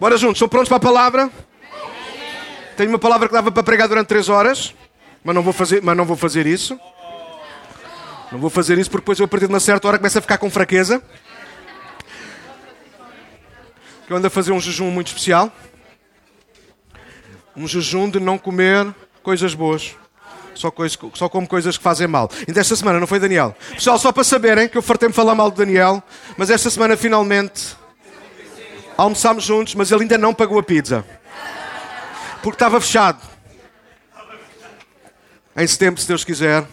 Bora juntos, são prontos para a palavra? Tenho uma palavra que dava para pregar durante três horas, mas não vou fazer, mas não vou fazer isso. Não vou fazer isso porque depois eu, a partir de uma certa hora, começo a ficar com fraqueza. Eu ando a fazer um jejum muito especial. Um jejum de não comer coisas boas. Só, coisa, só como coisas que fazem mal. E desta semana, não foi, Daniel? Pessoal, só para saberem que eu fartei-me falar mal do Daniel, mas esta semana finalmente almoçámos juntos, mas ele ainda não pagou a pizza porque estava fechado. Em setembro, se Deus quiser,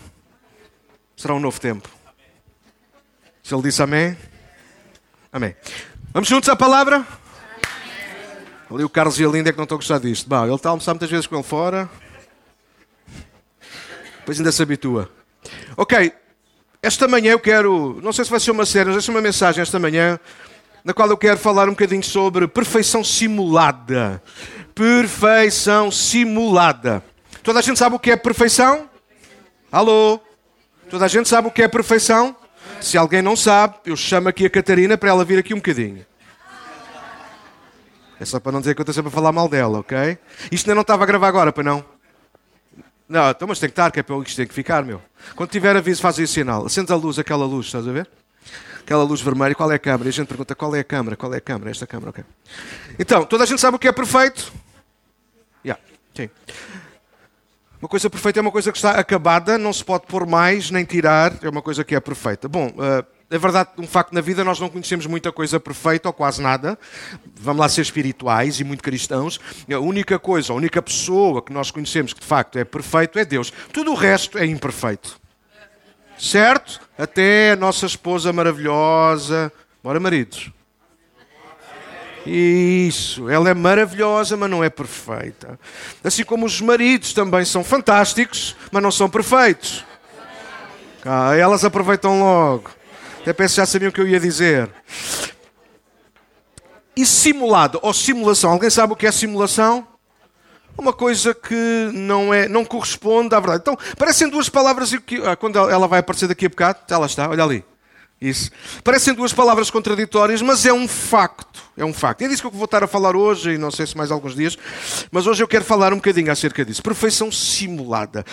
será um novo tempo. Se Ele disse amém, amém. Vamos juntos à palavra? Ali o Carlos e a Linda é que não estão a gostar disto. Bom, ele está a almoçar muitas vezes com ele fora. Depois ainda se habitua. Ok, esta manhã eu quero, não sei se vai ser uma série, mas vai ser uma mensagem esta manhã, na qual eu quero falar um bocadinho sobre perfeição simulada perfeição simulada. Toda a gente sabe o que é perfeição? Alô? Toda a gente sabe o que é perfeição? Se alguém não sabe, eu chamo aqui a Catarina para ela vir aqui um bocadinho. É só para não dizer que eu estou sempre a falar mal dela, ok? Isto ainda não estava a gravar agora, para não? Não, então, mas tem que estar, que é para isto tem que ficar, meu. Quando tiver aviso, faz aí sinal. Acende a luz, aquela luz, estás a ver? Aquela luz vermelha, qual é a câmara? E a gente pergunta qual é a câmara, qual é a câmara? Esta câmara, ok. Então, toda a gente sabe o que é perfeito? Yeah. Sim. Uma coisa perfeita é uma coisa que está acabada, não se pode pôr mais nem tirar, é uma coisa que é perfeita. Bom, uh, é verdade, um facto na vida, nós não conhecemos muita coisa perfeita ou quase nada. Vamos lá ser espirituais e muito cristãos. A única coisa, a única pessoa que nós conhecemos que de facto é perfeito é Deus. Tudo o resto é imperfeito. Certo? Até a nossa esposa maravilhosa. Bora, maridos. Isso, ela é maravilhosa, mas não é perfeita. Assim como os maridos também são fantásticos, mas não são perfeitos. Ah, elas aproveitam logo. Até penso já sabiam o que eu ia dizer. E simulado ou simulação? Alguém sabe o que é simulação? Uma coisa que não, é, não corresponde à verdade. Então, parecem duas palavras ah, quando ela vai aparecer daqui a bocado, ela está, olha ali. Isso. Parecem duas palavras contraditórias, mas é um facto. É um facto. É disso que eu vou estar a falar hoje, e não sei se mais alguns dias, mas hoje eu quero falar um bocadinho acerca disso. Perfeição simulada.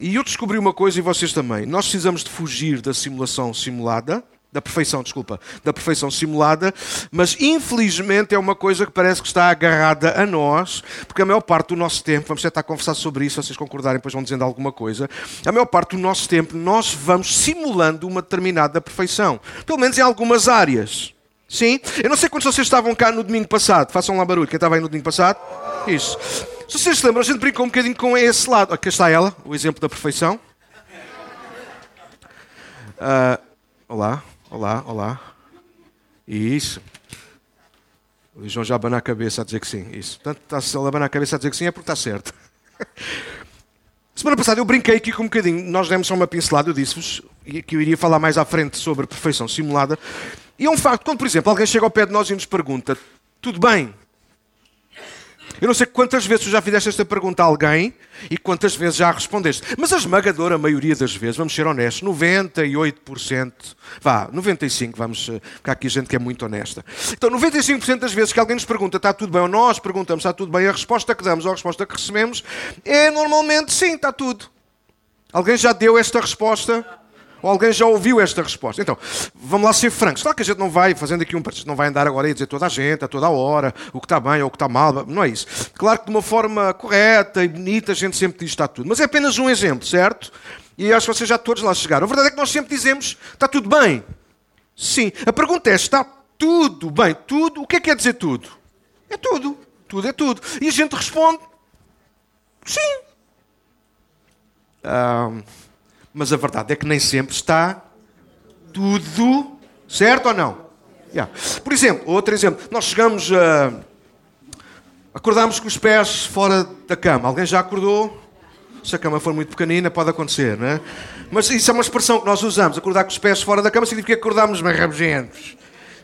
E eu descobri uma coisa, e vocês também. Nós precisamos de fugir da simulação simulada da perfeição, desculpa, da perfeição simulada, mas infelizmente é uma coisa que parece que está agarrada a nós, porque a maior parte do nosso tempo, vamos tentar conversar sobre isso, se vocês concordarem, depois vão dizendo alguma coisa, a maior parte do nosso tempo nós vamos simulando uma determinada perfeição, pelo menos em algumas áreas. Sim? Eu não sei quantos vocês estavam cá no domingo passado, façam lá barulho, quem estava aí no domingo passado? Isso. Se vocês se lembram, a gente brincou um bocadinho com esse lado. Aqui está ela, o exemplo da perfeição. Uh, olá. Olá, olá. Isso. O João já abana a cabeça a dizer que sim. Isso. Portanto, está a abanar a cabeça a dizer que sim é porque está certo. Semana passada eu brinquei aqui com um bocadinho. Nós demos só uma pincelada, eu disse-vos que eu iria falar mais à frente sobre perfeição simulada. E é um facto, quando, por exemplo, alguém chega ao pé de nós e nos pergunta: tudo bem, eu não sei quantas vezes tu já fizeste esta pergunta a alguém e quantas vezes já respondeste. Mas a esmagadora maioria das vezes, vamos ser honestos, 98%, vá, 95%, vamos, eh, porque há aqui gente que é muito honesta. Então, 95% das vezes que alguém nos pergunta está tudo bem ou nós perguntamos está tudo bem, a resposta que damos ou a resposta que recebemos é normalmente sim, está tudo. Alguém já deu esta resposta? Ou alguém já ouviu esta resposta? Então, vamos lá ser francos. Claro que a gente não vai fazendo aqui um não vai andar agora e dizer toda a gente, a toda a hora, o que está bem ou o que está mal. Não é isso. Claro que de uma forma correta e bonita a gente sempre diz está tudo. Mas é apenas um exemplo, certo? E acho que vocês já todos lá chegaram. A verdade é que nós sempre dizemos está tudo bem. Sim. A pergunta é: está tudo bem? Tudo? O que é que quer dizer tudo? É tudo. Tudo é tudo. E a gente responde: sim. Um, mas a verdade é que nem sempre está tudo certo ou não? Yeah. Por exemplo, outro exemplo, nós chegamos a. Acordamos com os pés fora da cama. Alguém já acordou? Se a cama for muito pequenina, pode acontecer, não é? Mas isso é uma expressão que nós usamos. Acordar com os pés fora da cama significa que acordamos mais rabugentos.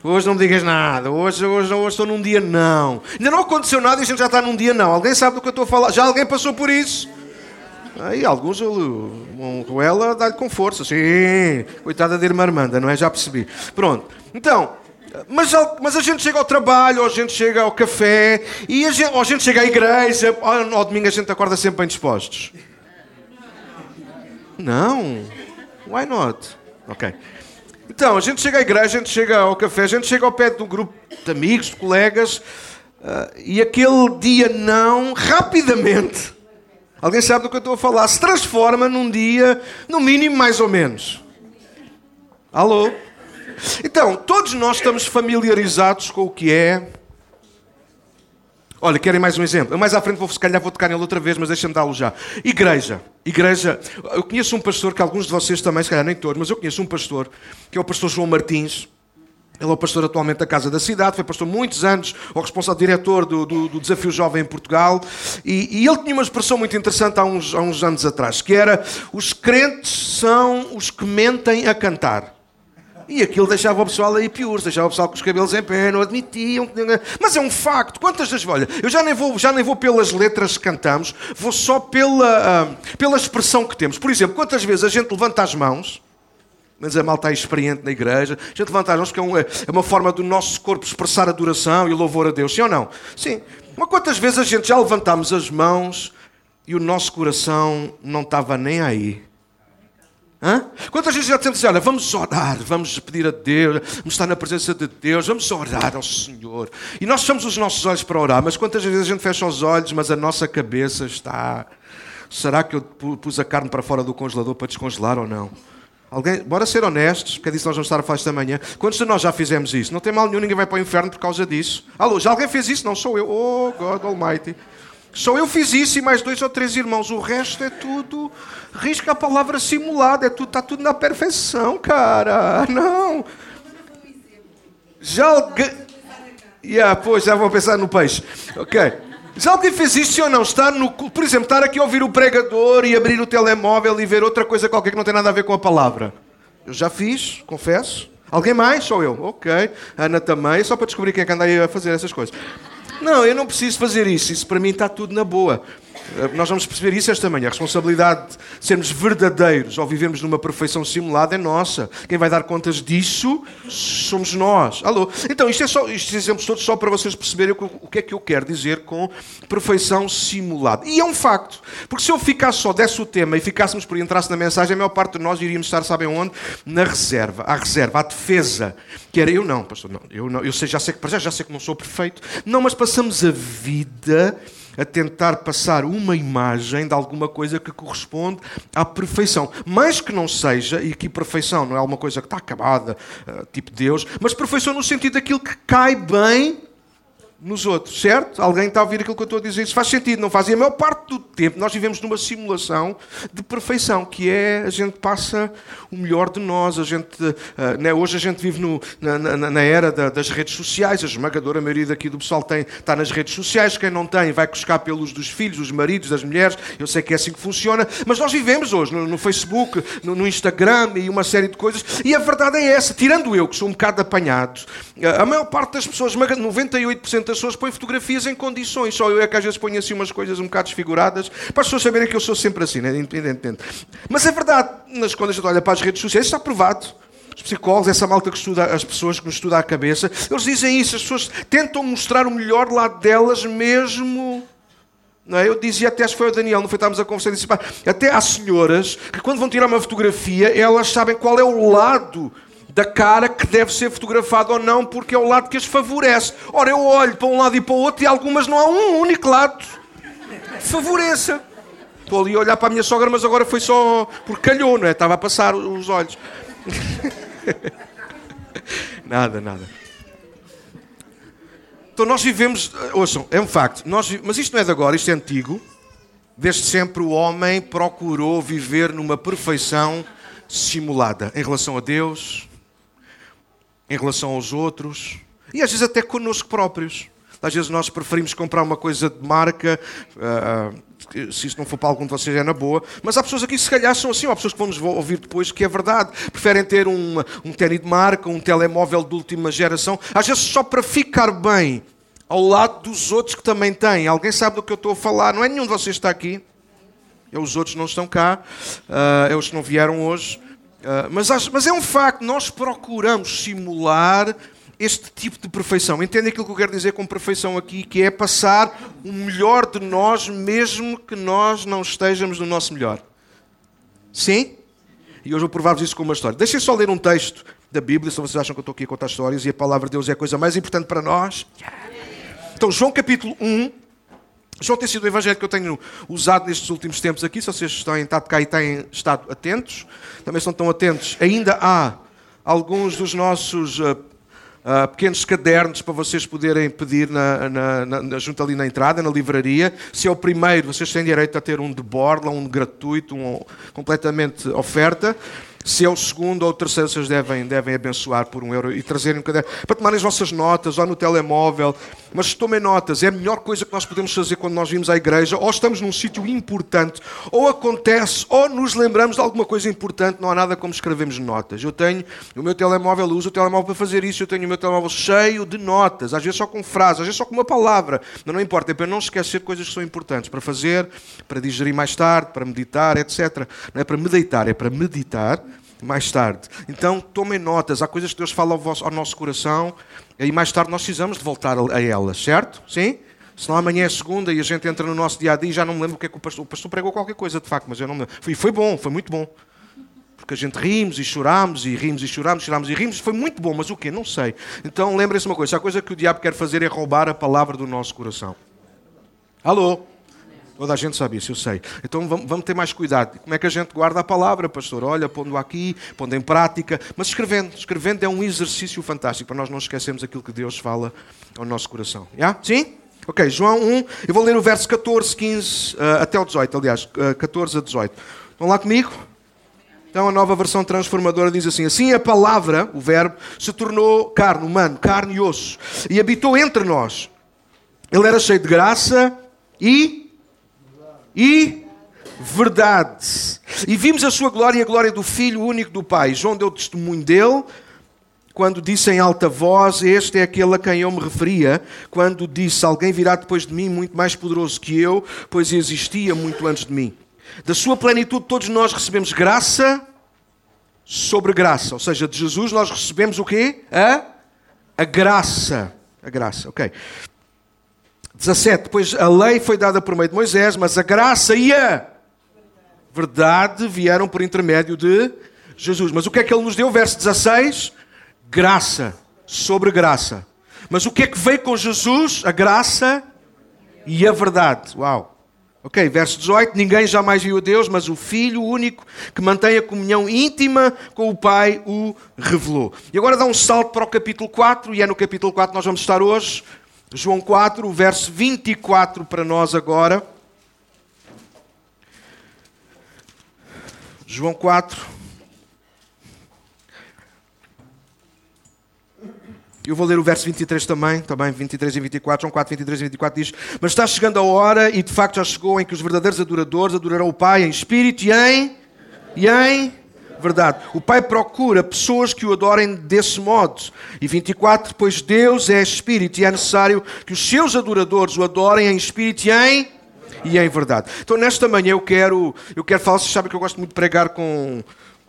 Hoje não me digas nada. Hoje, hoje, hoje estou num dia não. Ainda não aconteceu nada e a gente já está num dia não. Alguém sabe do que eu estou a falar? Já alguém passou por isso? Aí alguns com ela dá-lhe com força. Sim, coitada da irmã Armanda, não é? Já percebi. Pronto. Então, Mas, mas, a gente chega ao trabalho, ou a gente chega ao café, e a gente, ou a gente chega à igreja, ou ao domingo a gente acorda sempre bem dispostos. Não. Why not? Ok. Então, a gente chega à igreja, a gente chega ao café, a gente chega ao pé de um grupo de amigos, de colegas, uh, e aquele dia não, rapidamente, alguém sabe do que eu estou a falar, se transforma num dia, no mínimo mais ou menos. Alô? Então, todos nós estamos familiarizados com o que é. Olha, querem mais um exemplo? Eu mais à frente vou, se calhar vou tocar nele outra vez, mas deixa-me dá-lo já. Igreja. Igreja. Eu conheço um pastor que alguns de vocês também, se calhar nem todos, mas eu conheço um pastor, que é o pastor João Martins. Ele é o pastor atualmente da Casa da Cidade, foi pastor muitos anos, o responsável diretor do, do, do Desafio Jovem em Portugal. E, e, ele tinha uma expressão muito interessante há uns, há uns anos atrás, que era: os crentes são os que mentem a cantar. E aquilo deixava o pessoal aí piores, deixava o pessoal com os cabelos em pé, não admitiam. Mas é um facto. Quantas vezes, olha, eu já nem vou, já nem vou pelas letras que cantamos, vou só pela, uh, pela expressão que temos. Por exemplo, quantas vezes a gente levanta as mãos, mas a malta é experiente na igreja, a gente levanta as mãos porque é uma, é uma forma do nosso corpo expressar adoração e louvor a Deus, sim ou não? Sim. Mas quantas vezes a gente já levantámos as mãos e o nosso coração não estava nem aí? Hã? Quantas vezes já temos assim, olha, vamos orar, vamos pedir a Deus, vamos estar na presença de Deus, vamos orar ao Senhor. E nós fechamos os nossos olhos para orar, mas quantas vezes a gente fecha os olhos, mas a nossa cabeça está. Será que eu pus a carne para fora do congelador para descongelar ou não? Alguém, bora ser honestos, porque é disso nós vamos estar a falar esta manhã. Quantos de nós já fizemos isso? Não tem mal nenhum, ninguém vai para o inferno por causa disso. Alô, já alguém fez isso? Não sou eu. Oh, God Almighty. Só eu fiz isso e mais dois ou três irmãos. O resto é tudo. Risca a palavra simulada. É tudo, está tudo na perfeição, cara. Não. Já alguém. Yeah, pois, já vou pensar no peixe. Ok. Já alguém fez isso ou não? Estar no, por exemplo, estar aqui a ouvir o pregador e abrir o telemóvel e ver outra coisa qualquer que não tem nada a ver com a palavra. Eu já fiz, confesso. Alguém mais? Sou eu. Ok. Ana também. Só para descobrir quem é que anda aí a fazer essas coisas. Não, eu não preciso fazer isso. Isso para mim está tudo na boa. Eh, nós vamos perceber isso esta manhã. A responsabilidade de sermos verdadeiros ou vivermos numa perfeição simulada é nossa. Quem vai dar contas disso somos nós. Alô? Então, isto é só, estes exemplos todos só para vocês perceberem o que é que eu quero dizer com perfeição simulada. E é um facto. Porque se eu ficasse só, desse o tema e ficássemos por entrasse na mensagem, a maior parte de nós iríamos estar, sabem onde? Na reserva. À reserva, à defesa. Que era eu não, pastor. Não, eu não. Eu sei, já sei que, já, já sei que não sou perfeito. Não, mas passamos a vida a tentar passar uma imagem de alguma coisa que corresponde à perfeição. Mais que não seja, e aqui perfeição não é alguma coisa que está acabada, eh, tipo Deus, mas perfeição no sentido daquilo que cai bem nos outros, certo? Alguém está a ouvir aquilo que eu estou a dizer? Isso faz sentido, não faz? E a maior parte do tempo nós vivemos numa simulação de perfeição, que é a gente passa o melhor de nós. A gente, uh, né? Hoje a gente vive no, na, na, na, era da, das redes sociais, a esmagadora maioria daqui do pessoal tem, está nas redes sociais. Quem não tem vai buscar pelos dos filhos, dos maridos, das mulheres. Eu sei que é assim que funciona, mas nós vivemos hoje no, no Facebook, no, no, Instagram e uma série de coisas. E a verdade é essa, tirando eu, que sou um bocado apanhado, a maior parte das pessoas, 98% das pessoas põem fotografias em condições. Só eu é que às vezes ponho assim umas coisas um bocado desfiguradas, para as pessoas saberem que eu sou sempre assim, né? independentemente. Mas é verdade, nas, quando a gente olha para as redes sociais, está provado. Os psicólogos, essa malta que estuda, as pessoas que nos estudam a cabeça, eles dizem isso. As pessoas tentam mostrar o melhor lado delas mesmo. Não é? Eu dizia até, acho que foi o Daniel, não foi? Estávamos a conversar e disse, pá, até há senhoras que quando vão tirar uma fotografia, elas sabem qual é o lado da cara que deve ser fotografado ou não, porque é o lado que as favorece. Ora, eu olho para um lado e para o outro e algumas não há um único lado que favoreça. Estou ali a olhar para a minha sogra, mas agora foi só porque calhou, não é? Estava a passar os olhos. nada, nada. Então nós vivemos, ouçam, é um facto, nós, mas isto não é de agora, isto é antigo. Desde sempre o homem procurou viver numa perfeição simulada em relação a Deus, em relação aos outros e às vezes até connosco próprios. Às vezes nós preferimos comprar uma coisa de marca, uh, se isso não for para algum de vocês é na boa, mas há pessoas aqui que se calhar são assim, ou há pessoas que vão nos ouvir depois que é verdade. Preferem ter um, um tênis de marca, um telemóvel de última geração, às vezes só para ficar bem ao lado dos outros que também têm. Alguém sabe do que eu estou a falar? Não é nenhum de vocês que está aqui. É os outros não estão cá, uh, é os que não vieram hoje. Uh, mas, mas é um facto, nós procuramos simular este tipo de perfeição. Entende aquilo que eu quero dizer com perfeição aqui, que é passar o melhor de nós, mesmo que nós não estejamos no nosso melhor. Sim? E hoje vou provar-vos isso com uma história. Deixem só ler um texto da Bíblia, se vocês acham que eu estou aqui a contar histórias e a palavra de Deus é a coisa mais importante para nós. Então, João capítulo 1. João tem sido o evangelho que eu tenho usado nestes últimos tempos aqui. Se vocês têm estado cá e têm estado atentos, também estão tão atentos. Ainda há alguns dos nossos uh, uh, pequenos cadernos para vocês poderem pedir na, na, na, junto ali na entrada, na livraria. Se é o primeiro, vocês têm direito a ter um de borla, um gratuito, um completamente oferta. Se é o segundo ou o terceiro, vocês devem, devem abençoar por um euro e trazerem um caderno para tomarem as vossas notas ou no telemóvel. Mas tomem notas, é a melhor coisa que nós podemos fazer quando nós vimos à igreja, ou estamos num sítio importante, ou acontece, ou nos lembramos de alguma coisa importante, não há nada como escrevermos notas. Eu tenho o meu telemóvel, uso o telemóvel para fazer isso, eu tenho o meu telemóvel cheio de notas, às vezes só com frases, às vezes só com uma palavra. Mas não importa, é para não esquecer coisas que são importantes, para fazer, para digerir mais tarde, para meditar, etc. Não é para meditar, é para meditar mais tarde. Então tomem notas, há coisas que Deus fala ao, nosso coração e mais tarde nós precisamos de voltar a elas, certo? Sim? Senão amanhã é segunda e a gente entra no nosso dia a dia e já não me lembro o que é que o pastor. O pastor pregou qualquer coisa de facto, mas eu não me lembro. Foi, foi bom, foi muito bom. Porque a gente rimos e choramos e rimos e choramos, choramos e rimos. Foi muito bom, mas o quê? Não sei. Então lembrem-se uma coisa: a coisa que o diabo quer fazer é roubar a palavra do nosso coração. Alô? Toda a gente sabe isso, eu sei. Então vamos ter mais cuidado. Como é que a gente guarda a palavra, pastor? Olha, pondo aqui, pondo em prática. Mas escrevendo. Escrevendo é um exercício fantástico para nós não esquecermos aquilo que Deus fala ao nosso coração. Yeah? Sim? Ok, João 1. Eu vou ler o verso 14, 15 uh, até o 18, aliás, uh, 14 a 18. Estão lá comigo? Então a nova versão transformadora diz assim: Assim a palavra, o verbo, se tornou carne, humano, carne e osso, e habitou entre nós. Ele era cheio de graça e e verdade. E vimos a sua glória e a glória do Filho único do Pai. João deu testemunho dele quando disse em alta voz: Este é aquele a quem eu me referia. Quando disse: Alguém virá depois de mim, muito mais poderoso que eu, pois existia muito antes de mim. Da sua plenitude, todos nós recebemos graça sobre graça. Ou seja, de Jesus nós recebemos o quê? A, a graça. A graça, ok. 17. Pois a lei foi dada por meio de Moisés, mas a graça e a verdade vieram por intermédio de Jesus. Mas o que é que ele nos deu? Verso 16: graça sobre graça. Mas o que é que veio com Jesus? A graça e a verdade. Uau! Ok, verso 18: Ninguém jamais viu a Deus, mas o Filho único que mantém a comunhão íntima com o Pai o revelou. E agora dá um salto para o capítulo 4, e é no capítulo 4 que nós vamos estar hoje. João 4, o verso 24 para nós agora. João 4. Eu vou ler o verso 23 também, também 23 e 24, João 4, 23 e 24 diz: Mas está chegando a hora, e de facto já chegou, em que os verdadeiros adoradores adorarão o Pai em espírito e em. e em verdade. O Pai procura pessoas que o adorem desse modo. E 24, pois Deus é espírito e é necessário que os seus adoradores o adorem em espírito e em e em verdade. Então nesta manhã eu quero, eu quero falar, vocês sabem que eu gosto muito de pregar com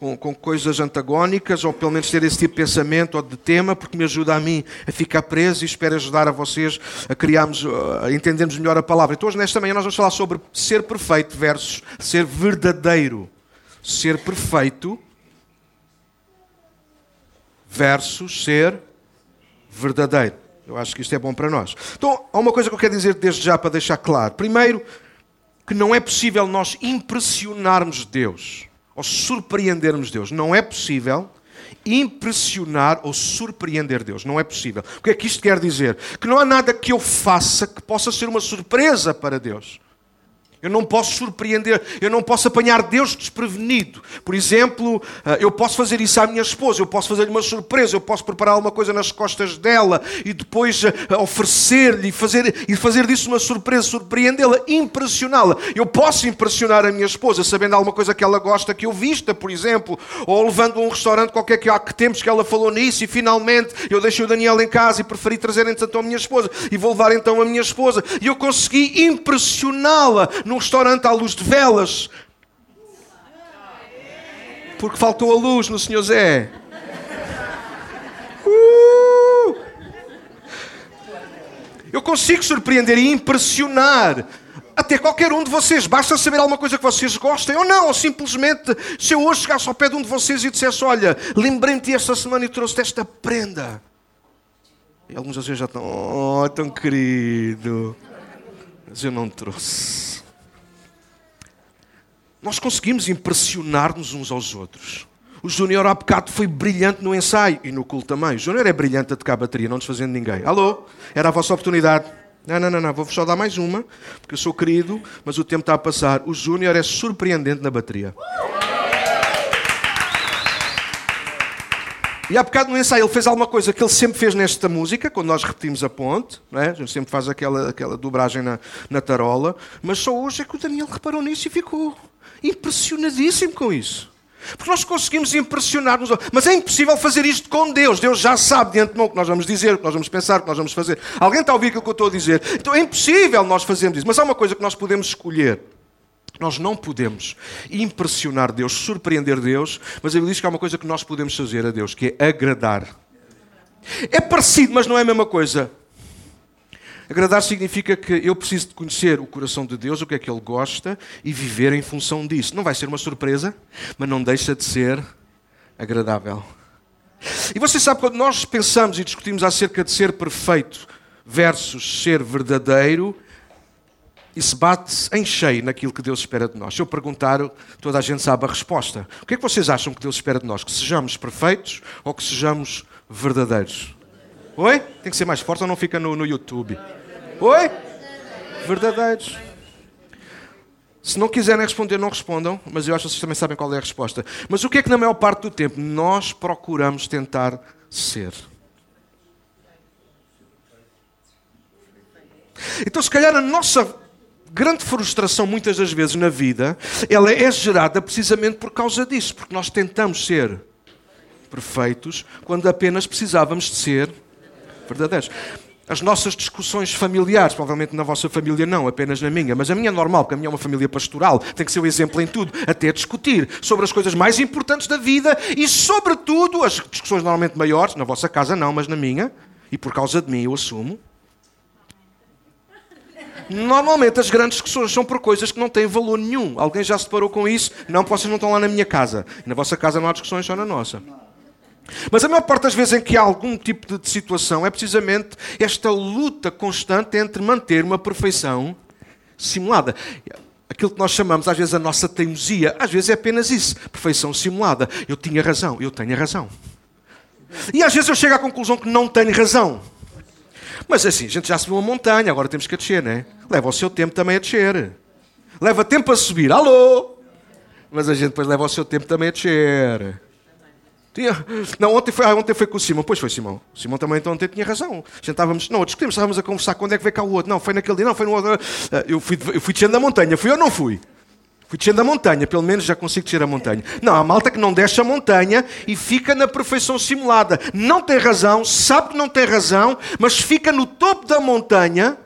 com, com, coisas antagónicas, ou pelo menos ter esse tipo de pensamento ou de tema, porque me ajuda a mim a ficar preso e espero ajudar a vocês a criarmos, a entendermos melhor a palavra. Então hoje, nesta manhã, nós vamos falar sobre ser perfeito versus ser verdadeiro ser perfeito versus ser verdadeiro. Eu acho que isto é bom para nós. Então, há uma coisa que eu quero dizer desde já para deixar claro. Primeiro, que não é possível nós impressionarmos Deus ou surpreendermos Deus. Não é possível impressionar ou surpreender Deus. Não é possível. O que é que isto quer dizer? Que não há nada que eu faça que possa ser uma surpresa para Deus. Eu não posso surpreender, eu não posso apanhar Deus desprevenido. Por exemplo, eh, eu posso fazer isso à minha esposa, eu posso fazer-lhe uma surpresa, eu posso preparar alguma coisa nas costas dela e depois eh, oferecer-lhe e fazer, e fazer disso uma surpresa, surpreendê-la, impressioná-la. Eu posso impressionar a minha esposa sabendo alguma coisa que ela gosta que eu vista, por exemplo, ou levando a um restaurante qualquer que há que tempos que ela falou nisso e finalmente eu deixei o Daniel em casa e preferi trazer então a minha esposa e vou levar então a minha esposa e eu consegui impressioná-la num restaurante à luz de velas. Porque faltou a luz no Senhor Zé. Uh! Eu consigo surpreender e impressionar até qualquer um de vocês. Basta saber alguma coisa que vocês gostem ou não. Ou simplesmente, se eu hoje chegasse ao pé de um de vocês e dissesse: Olha, lembrei-me-te esta semana e trouxe-te esta prenda. E alguns de vocês já estão: Oh, tão querido. Mas eu não trouxe. Nós conseguimos impressionar-nos uns aos outros. O Júnior há bocado foi brilhante no ensaio e no culto também. O Júnior é brilhante a tocar a bateria, não desfazendo ninguém. Alô? Era a vossa oportunidade. Não, não, não, não, vou-vos só dar mais uma, porque eu sou querido, mas o tempo está a passar. O Júnior é surpreendente na bateria. E há bocado no ensaio ele fez alguma coisa que ele sempre fez nesta música, quando nós repetimos a ponte, não é? a gente sempre faz aquela, aquela dobragem na, na tarola, mas só hoje é que o Daniel reparou nisso e ficou impressionadíssimo com isso. Porque nós conseguimos impressionar-nos. Mas é impossível fazer isto com Deus. Deus já sabe de antemão o que nós vamos dizer, o que nós vamos pensar, o que nós vamos fazer. Alguém está a ouvir aquilo que eu estou a dizer? Então é impossível nós fazermos isso. Mas há uma coisa que nós podemos escolher. Nós não podemos impressionar Deus, surpreender Deus, mas a Bíblia diz que há uma coisa que nós podemos fazer a Deus, que é agradar. É parecido, mas não é a mesma coisa. Agradar significa que eu preciso de conhecer o coração de Deus, o que é que Ele gosta, e viver em função disso. Não vai ser uma surpresa, mas não deixa de ser agradável. E você sabe, quando nós pensamos e discutimos acerca de ser perfeito versus ser verdadeiro, isso bate em cheio naquilo que Deus espera de nós. Se eu perguntar, toda a gente sabe a resposta. O que é que vocês acham que Deus espera de nós? Que sejamos perfeitos ou que sejamos verdadeiros? Oi? Tem que ser mais forte ou não fica no, no YouTube? Oi? Verdadeiros. Se não quiserem responder, não respondam, mas eu acho que vocês também sabem qual é a resposta. Mas o que é que na maior parte do tempo nós procuramos tentar ser? Então, se calhar a nossa grande frustração, muitas das vezes na vida, ela é gerada precisamente por causa disso, porque nós tentamos ser perfeitos quando apenas precisávamos de ser verdadeiros as nossas discussões familiares, provavelmente na vossa família não, apenas na minha, mas a minha é normal, porque a minha é uma família pastoral, tem que ser o exemplo em tudo, até discutir sobre as coisas mais importantes da vida e, sobretudo, as discussões normalmente maiores, na vossa casa não, mas na minha, e por causa de mim eu assumo. Normalmente as grandes discussões são por coisas que não têm valor nenhum. Alguém já se deparou com isso? Não, vocês não estão lá na minha casa. Na vossa casa não há discussões, só na nossa. Mas a maior parte das vezes em que há algum tipo de situação é precisamente esta luta constante entre manter uma perfeição simulada. Aquilo que nós chamamos às vezes a nossa teimosia, às vezes é apenas isso, perfeição simulada. Eu tinha razão, eu tenho razão. E às vezes eu chego à conclusão que não tenho razão. Mas assim, a gente já subiu uma montanha, agora temos que a descer, não é? Leva o seu tempo também a descer. Leva tempo a subir, alô! Mas a gente depois leva o seu tempo também a descer. Tinha... Não, ontem foi, ah, ontem foi com o Simão. Pois foi, Simão. O Simão também então, ontem tinha razão. Estávamos, não, discutimos, estávamos a conversar quando é que veio cá o outro. Não, foi naquele dia, não, foi no outro. Ah, eu fui, eu fui descendo a montanha. Fui ou não fui? Fui descendo a montanha, pelo menos já consigo descer a montanha. Não, a malta que não desce a montanha e fica na perfeição simulada. Não tem razão, sabe que não tem razão, mas fica no topo da montanha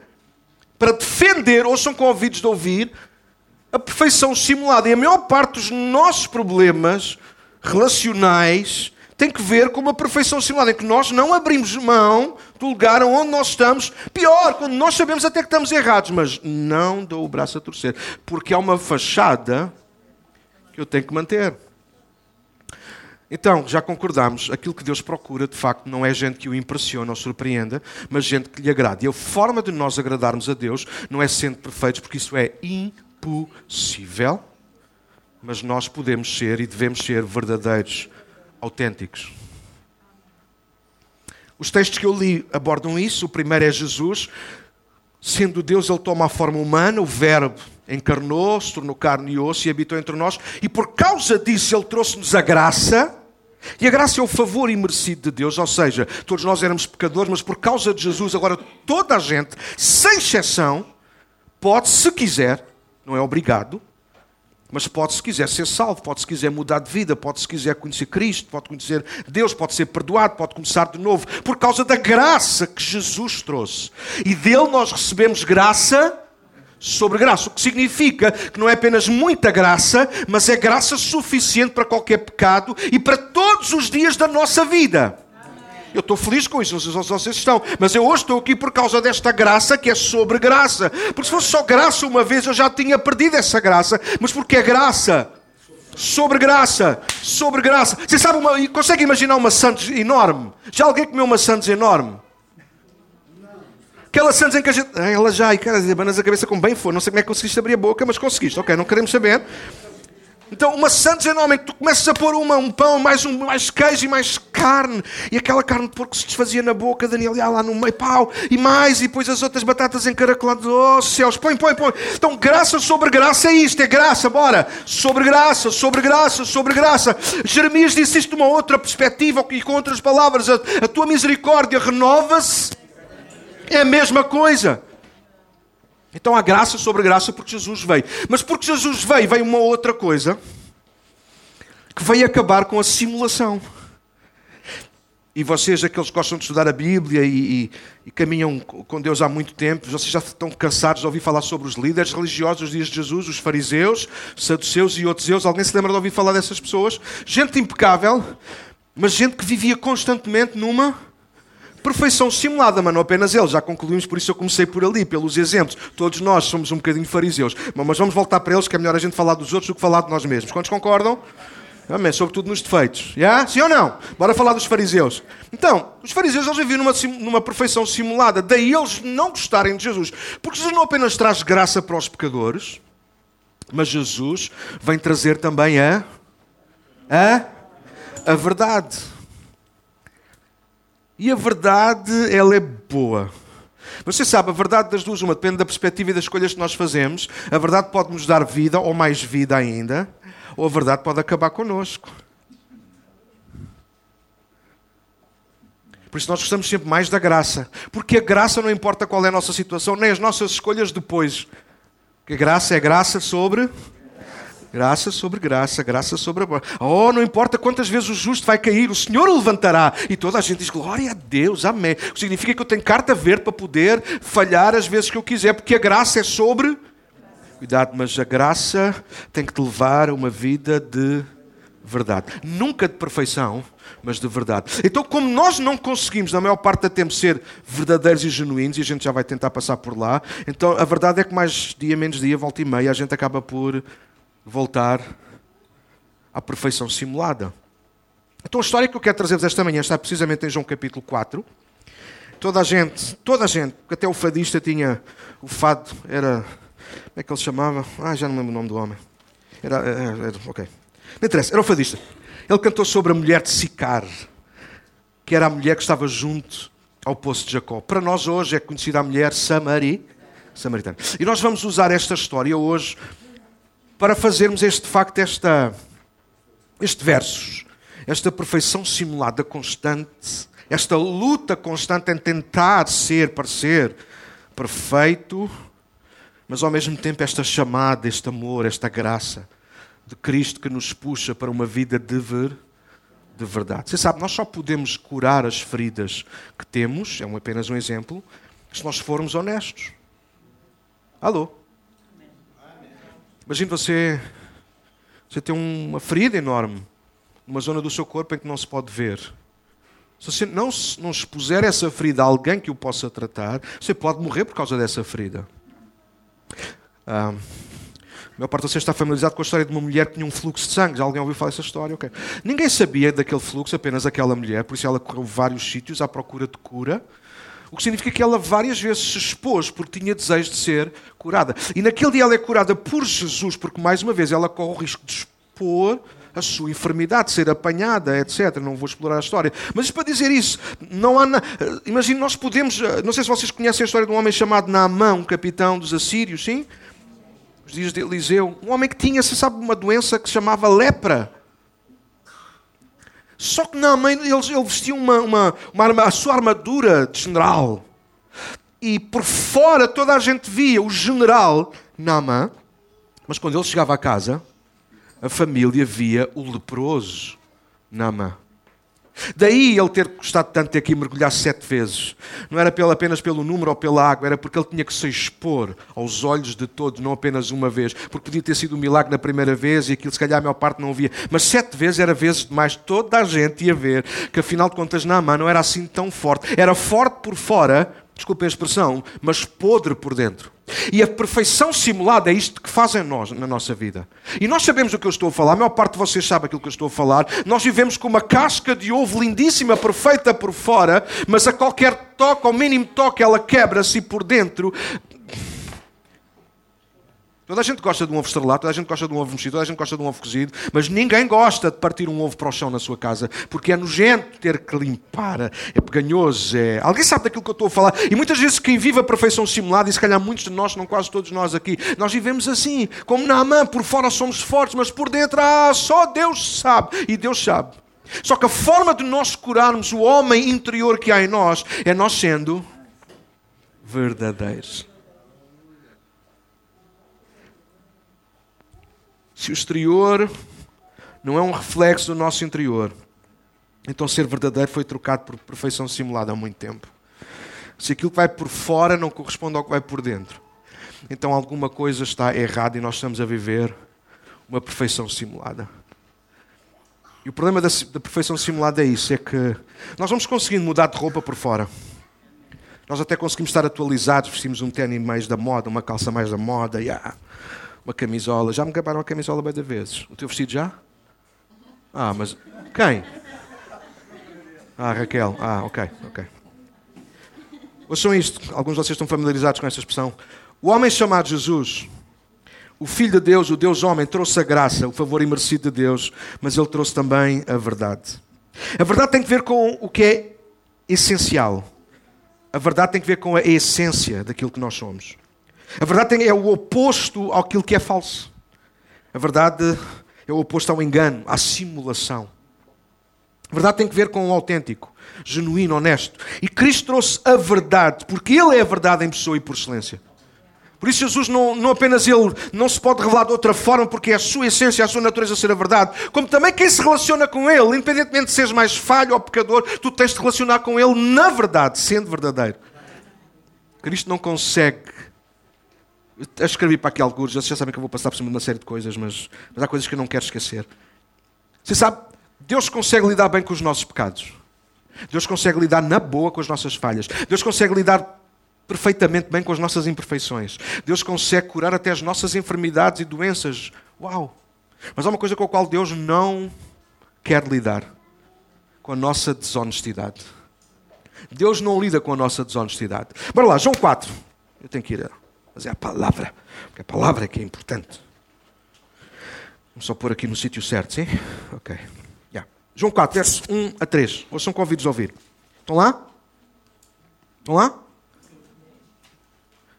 para defender, ou são convidados de ouvir, a perfeição simulada. E a maior parte dos nossos problemas relacionais tem que ver com uma perfeição simulada, em que nós não abrimos mão do lugar onde nós estamos. Pior, quando nós sabemos até que estamos errados, mas não dou o braço a torcer, porque há uma fachada que eu tenho que manter. Então, já concordamos, aquilo que Deus procura, de facto, não é gente que o impressiona ou surpreenda, mas gente que lhe agrade. E a forma de nós agradarmos a Deus não é sendo perfeitos, porque isso é impossível mas nós podemos ser e devemos ser verdadeiros, autênticos. Os textos que eu li abordam isso. O primeiro é Jesus. Sendo Deus, ele toma a forma humana, o Verbo encarnou, se tornou carne e osso e habitou entre nós. E por causa disso, ele trouxe-nos a graça. E a graça é o favor imerecido de Deus, ou seja, todos nós éramos pecadores, mas por causa de Jesus, agora toda a gente, sem exceção, pode, se quiser, não é obrigado, mas pode, se quiser, ser salvo, pode, se quiser, mudar de vida, pode, se quiser, conhecer Cristo, pode conhecer Deus, pode ser perdoado, pode começar de novo, por causa da graça que Jesus trouxe. E dele nós recebemos graça sobre graça, o que significa que não é apenas muita graça, mas é graça suficiente para qualquer pecado e para todos os dias da nossa vida. Eu estou feliz com isso, não sei se vocês estão. Mas eu hoje estou aqui por causa desta graça que é sobre graça. Porque se fosse só graça uma vez, eu já tinha perdido essa graça. Mas porque é graça. Sobre graça. Sobre graça. Você sabe, uma, consegue imaginar uma Santos enorme? Já alguém comeu uma Santos enorme? Aquela Santos em que a gente. Ela já, e cara, abanas a cabeça com bem for. Não sei como é que conseguiste abrir a boca, mas conseguiste. Ok, não queremos saber. Então, uma Santos enorme, tu começas a pôr uma, um pão, mais, um, mais queijo e mais carne, e aquela carne de porco se desfazia na boca, Daniel ia lá no meio, pau, e mais, e depois as outras batatas encaracoladas, oh céus, põe, põe, põe. Então, graça sobre graça é isto, é graça, bora. Sobre graça, sobre graça, sobre graça. Jeremias disse isto de uma outra perspectiva, e com outras palavras, a, a tua misericórdia renova-se, é a mesma coisa. Então há graça sobre graça porque Jesus veio. Mas porque Jesus veio, veio uma outra coisa que veio acabar com a simulação. E vocês, aqueles que gostam de estudar a Bíblia e, e, e, caminham com Deus há muito tempo, vocês já estão cansados de ouvir falar sobre os líderes religiosos dos dias de Jesus, os fariseus, saduceus e outros eus. Alguém se lembra de ouvir falar dessas pessoas? Gente impecável, mas gente que vivia constantemente numa Perfeição simulada, mas não apenas ele, já concluímos, por isso eu comecei por ali, pelos exemplos. Todos nós somos um bocadinho fariseus. Mas vamos voltar para eles, que é melhor a gente falar dos outros do que falar de nós mesmos. Quantos concordam? Amém. Sobretudo nos defeitos. Yeah? Sim ou não? Bora falar dos fariseus. Então, os fariseus eles viviam numa, numa perfeição simulada. Daí eles não gostarem de Jesus. Porque Jesus não apenas traz graça para os pecadores, mas Jesus vem trazer também a, a, a verdade. E a verdade, ela é boa. Você sabe, a verdade das duas, uma depende da perspectiva e das escolhas que nós fazemos. A verdade pode nos dar vida, ou mais vida ainda, ou a verdade pode acabar connosco. Por isso nós gostamos sempre mais da graça. Porque a graça não importa qual é a nossa situação, nem as nossas escolhas depois. Porque a graça é graça sobre Graça sobre graça, graça sobre a Oh, não importa quantas vezes o justo vai cair, o Senhor o levantará. E toda a gente diz: Glória a Deus, amém. O significa que eu tenho carta verde para poder falhar as vezes que eu quiser, porque a graça é sobre. Cuidado, mas a graça tem que te levar a uma vida de verdade. Nunca de perfeição, mas de verdade. Então, como nós não conseguimos, na maior parte do tempo, ser verdadeiros e genuínos, e a gente já vai tentar passar por lá, então a verdade é que mais dia menos dia, volta e meia, a gente acaba por voltar à perfeição simulada. Então a história que eu quero trazer-vos esta manhã está precisamente em João capítulo 4. Toda a gente, toda a gente, porque até o fadista tinha o fado, era. Como é que ele se chamava? Ah, já não lembro o nome do homem. Era, era, era ok. Não interessa, era o fadista. Ele cantou sobre a mulher de Sicar, que era a mulher que estava junto ao poço de Jacó. Para nós hoje é conhecida a mulher Samari, samaritana. E nós vamos usar esta história hoje para fazermos este facto esta, este versos, esta perfeição simulada constante, esta luta constante em tentar ser, parecer perfeito, mas ao mesmo tempo esta chamada, este amor, esta graça de Cristo que nos puxa para uma vida de, ver, de verdade. Você sabe, nós só podemos curar as feridas que temos, é apenas um exemplo, se nós formos honestos. Alô? Imagine você, você tem uma ferida enorme, uma zona do seu corpo em que não se pode ver. Se você não, não expuser essa ferida a alguém que o possa tratar, você pode morrer por causa dessa ferida. Ah, a maior parte de vocês está familiarizado com a história de uma mulher que tinha um fluxo de sangue. Já alguém ouviu falar essa história? Okay. Ninguém sabia daquele fluxo, apenas aquela mulher, por isso ela correu vários sítios à procura de cura. O que significa que ela várias vezes se expôs porque tinha desejo de ser curada. E naquele dia ela é curada por Jesus, porque mais uma vez ela corre o risco de expor a sua enfermidade, de ser apanhada, etc. Não vou explorar a história. Mas para dizer isso, não há. Na... Imagine, nós podemos. Não sei se vocês conhecem a história de um homem chamado Naamã, um capitão dos assírios, sim? Os dias de Eliseu. Um homem que tinha, se sabe, uma doença que se chamava lepra. Só que mãe ele, ele vestia uma, uma, uma, a sua armadura de general. E por fora toda a gente via o general Nama. Mas quando ele chegava a casa, a família via o leproso Nama. Daí ele ter custado tanto ter que mergulhar sete vezes. Não era apenas pelo número ou pela água, era porque ele tinha que se expor aos olhos de todos, não apenas uma vez. Porque podia ter sido um milagre na primeira vez e aquilo se calhar a maior parte não via. Mas sete vezes era vezes demais. Toda a gente ia ver que afinal de contas Naamã não era assim tão forte. Era forte por fora, desculpe a expressão, mas podre por dentro. E a perfeição simulada é isto que fazem nós na nossa vida. E nós sabemos o que eu estou a falar, a maior parte de vocês sabe aquilo que eu estou a falar. Nós vivemos com uma casca de ovo lindíssima, perfeita por fora, mas a qualquer toque, ao mínimo toque, ela quebra-se por dentro Toda a gente gosta de um ovo estrelado, toda a gente gosta de um ovo mexido, toda a gente gosta de um ovo cozido, mas ninguém gosta de partir um ovo para o chão na sua casa, porque é nojento ter que limpar, é peganhoso, é... Alguém sabe daquilo que eu estou a falar? E muitas vezes quem vive a perfeição simulada, e se calhar muitos de nós, não quase todos nós aqui, nós vivemos assim, como na mão, por fora somos fortes, mas por dentro, ah, só Deus sabe. E Deus sabe. Só que a forma de nós curarmos o homem interior que há em nós é nós sendo verdadeiros. Se o exterior não é um reflexo do nosso interior, então ser verdadeiro foi trocado por perfeição simulada há muito tempo. Se aquilo que vai por fora não corresponde ao que vai por dentro, então alguma coisa está errada e nós estamos a viver uma perfeição simulada. E o problema da, da perfeição simulada é isso: é que nós vamos conseguindo mudar de roupa por fora. Nós até conseguimos estar atualizados, vestimos um tênis mais da moda, uma calça mais da moda, yeah uma camisola. Já me gabaram a camisola bem de vezes. O teu vestido já? Ah, mas quem? Ah, Raquel. Ah, ok, ok. Ouçam isto. Alguns de vocês estão familiarizados com esta expressão. O homem chamado Jesus, o Filho de Deus, o Deus homem, trouxe a graça, o favor imerecido de Deus, mas ele trouxe também a verdade. A verdade tem que ver com o que é essencial. A verdade tem que ver com a essência daquilo que nós somos. A verdade é o oposto àquilo que é falso. A verdade é o oposto ao engano, à simulação. A verdade tem que ver com o autêntico, genuíno, honesto. E Cristo trouxe a verdade, porque Ele é a verdade em pessoa e por excelência. Por isso Jesus não, não apenas Ele não se pode revelar de outra forma, porque é a sua essência, a sua natureza ser a verdade, como também quem se relaciona com Ele, independentemente de seres mais falho ou pecador, tu tens de relacionar com Ele na verdade, sendo verdadeiro. Cristo não consegue eu escrevi para aqui alguns, vocês já sabem que eu vou passar por cima de uma série de coisas, mas, mas há coisas que eu não quero esquecer. Você sabe, Deus consegue lidar bem com os nossos pecados. Deus consegue lidar na boa com as nossas falhas. Deus consegue lidar perfeitamente bem com as nossas imperfeições. Deus consegue curar até as nossas enfermidades e doenças. Uau! Mas há uma coisa com a qual Deus não quer lidar: com a nossa desonestidade. Deus não lida com a nossa desonestidade. Bora lá, João 4. Eu tenho que ir mas é a palavra, porque a palavra é que é importante. Vamos só pôr aqui no sítio certo, sim? Ok. Yeah. João 4, versos 1 a 3. Ou são convidos a ouvir. Estão lá? Estão lá?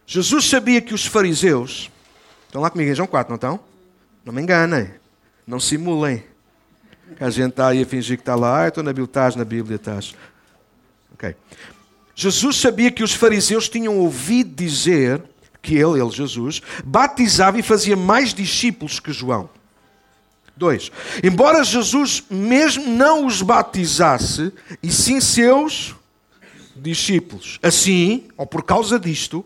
Jesus sabia que os fariseus. Estão lá comigo em João 4, não estão? Não me enganem. Não simulem. Que a gente está aí a fingir que está lá. Ah, estou na Bíblia, estás na Bíblia, estás. Ok. Jesus sabia que os fariseus tinham ouvido dizer que ele, ele Jesus, batizava e fazia mais discípulos que João. 2. Embora Jesus mesmo não os batizasse, e sim seus discípulos. Assim, ou por causa disto,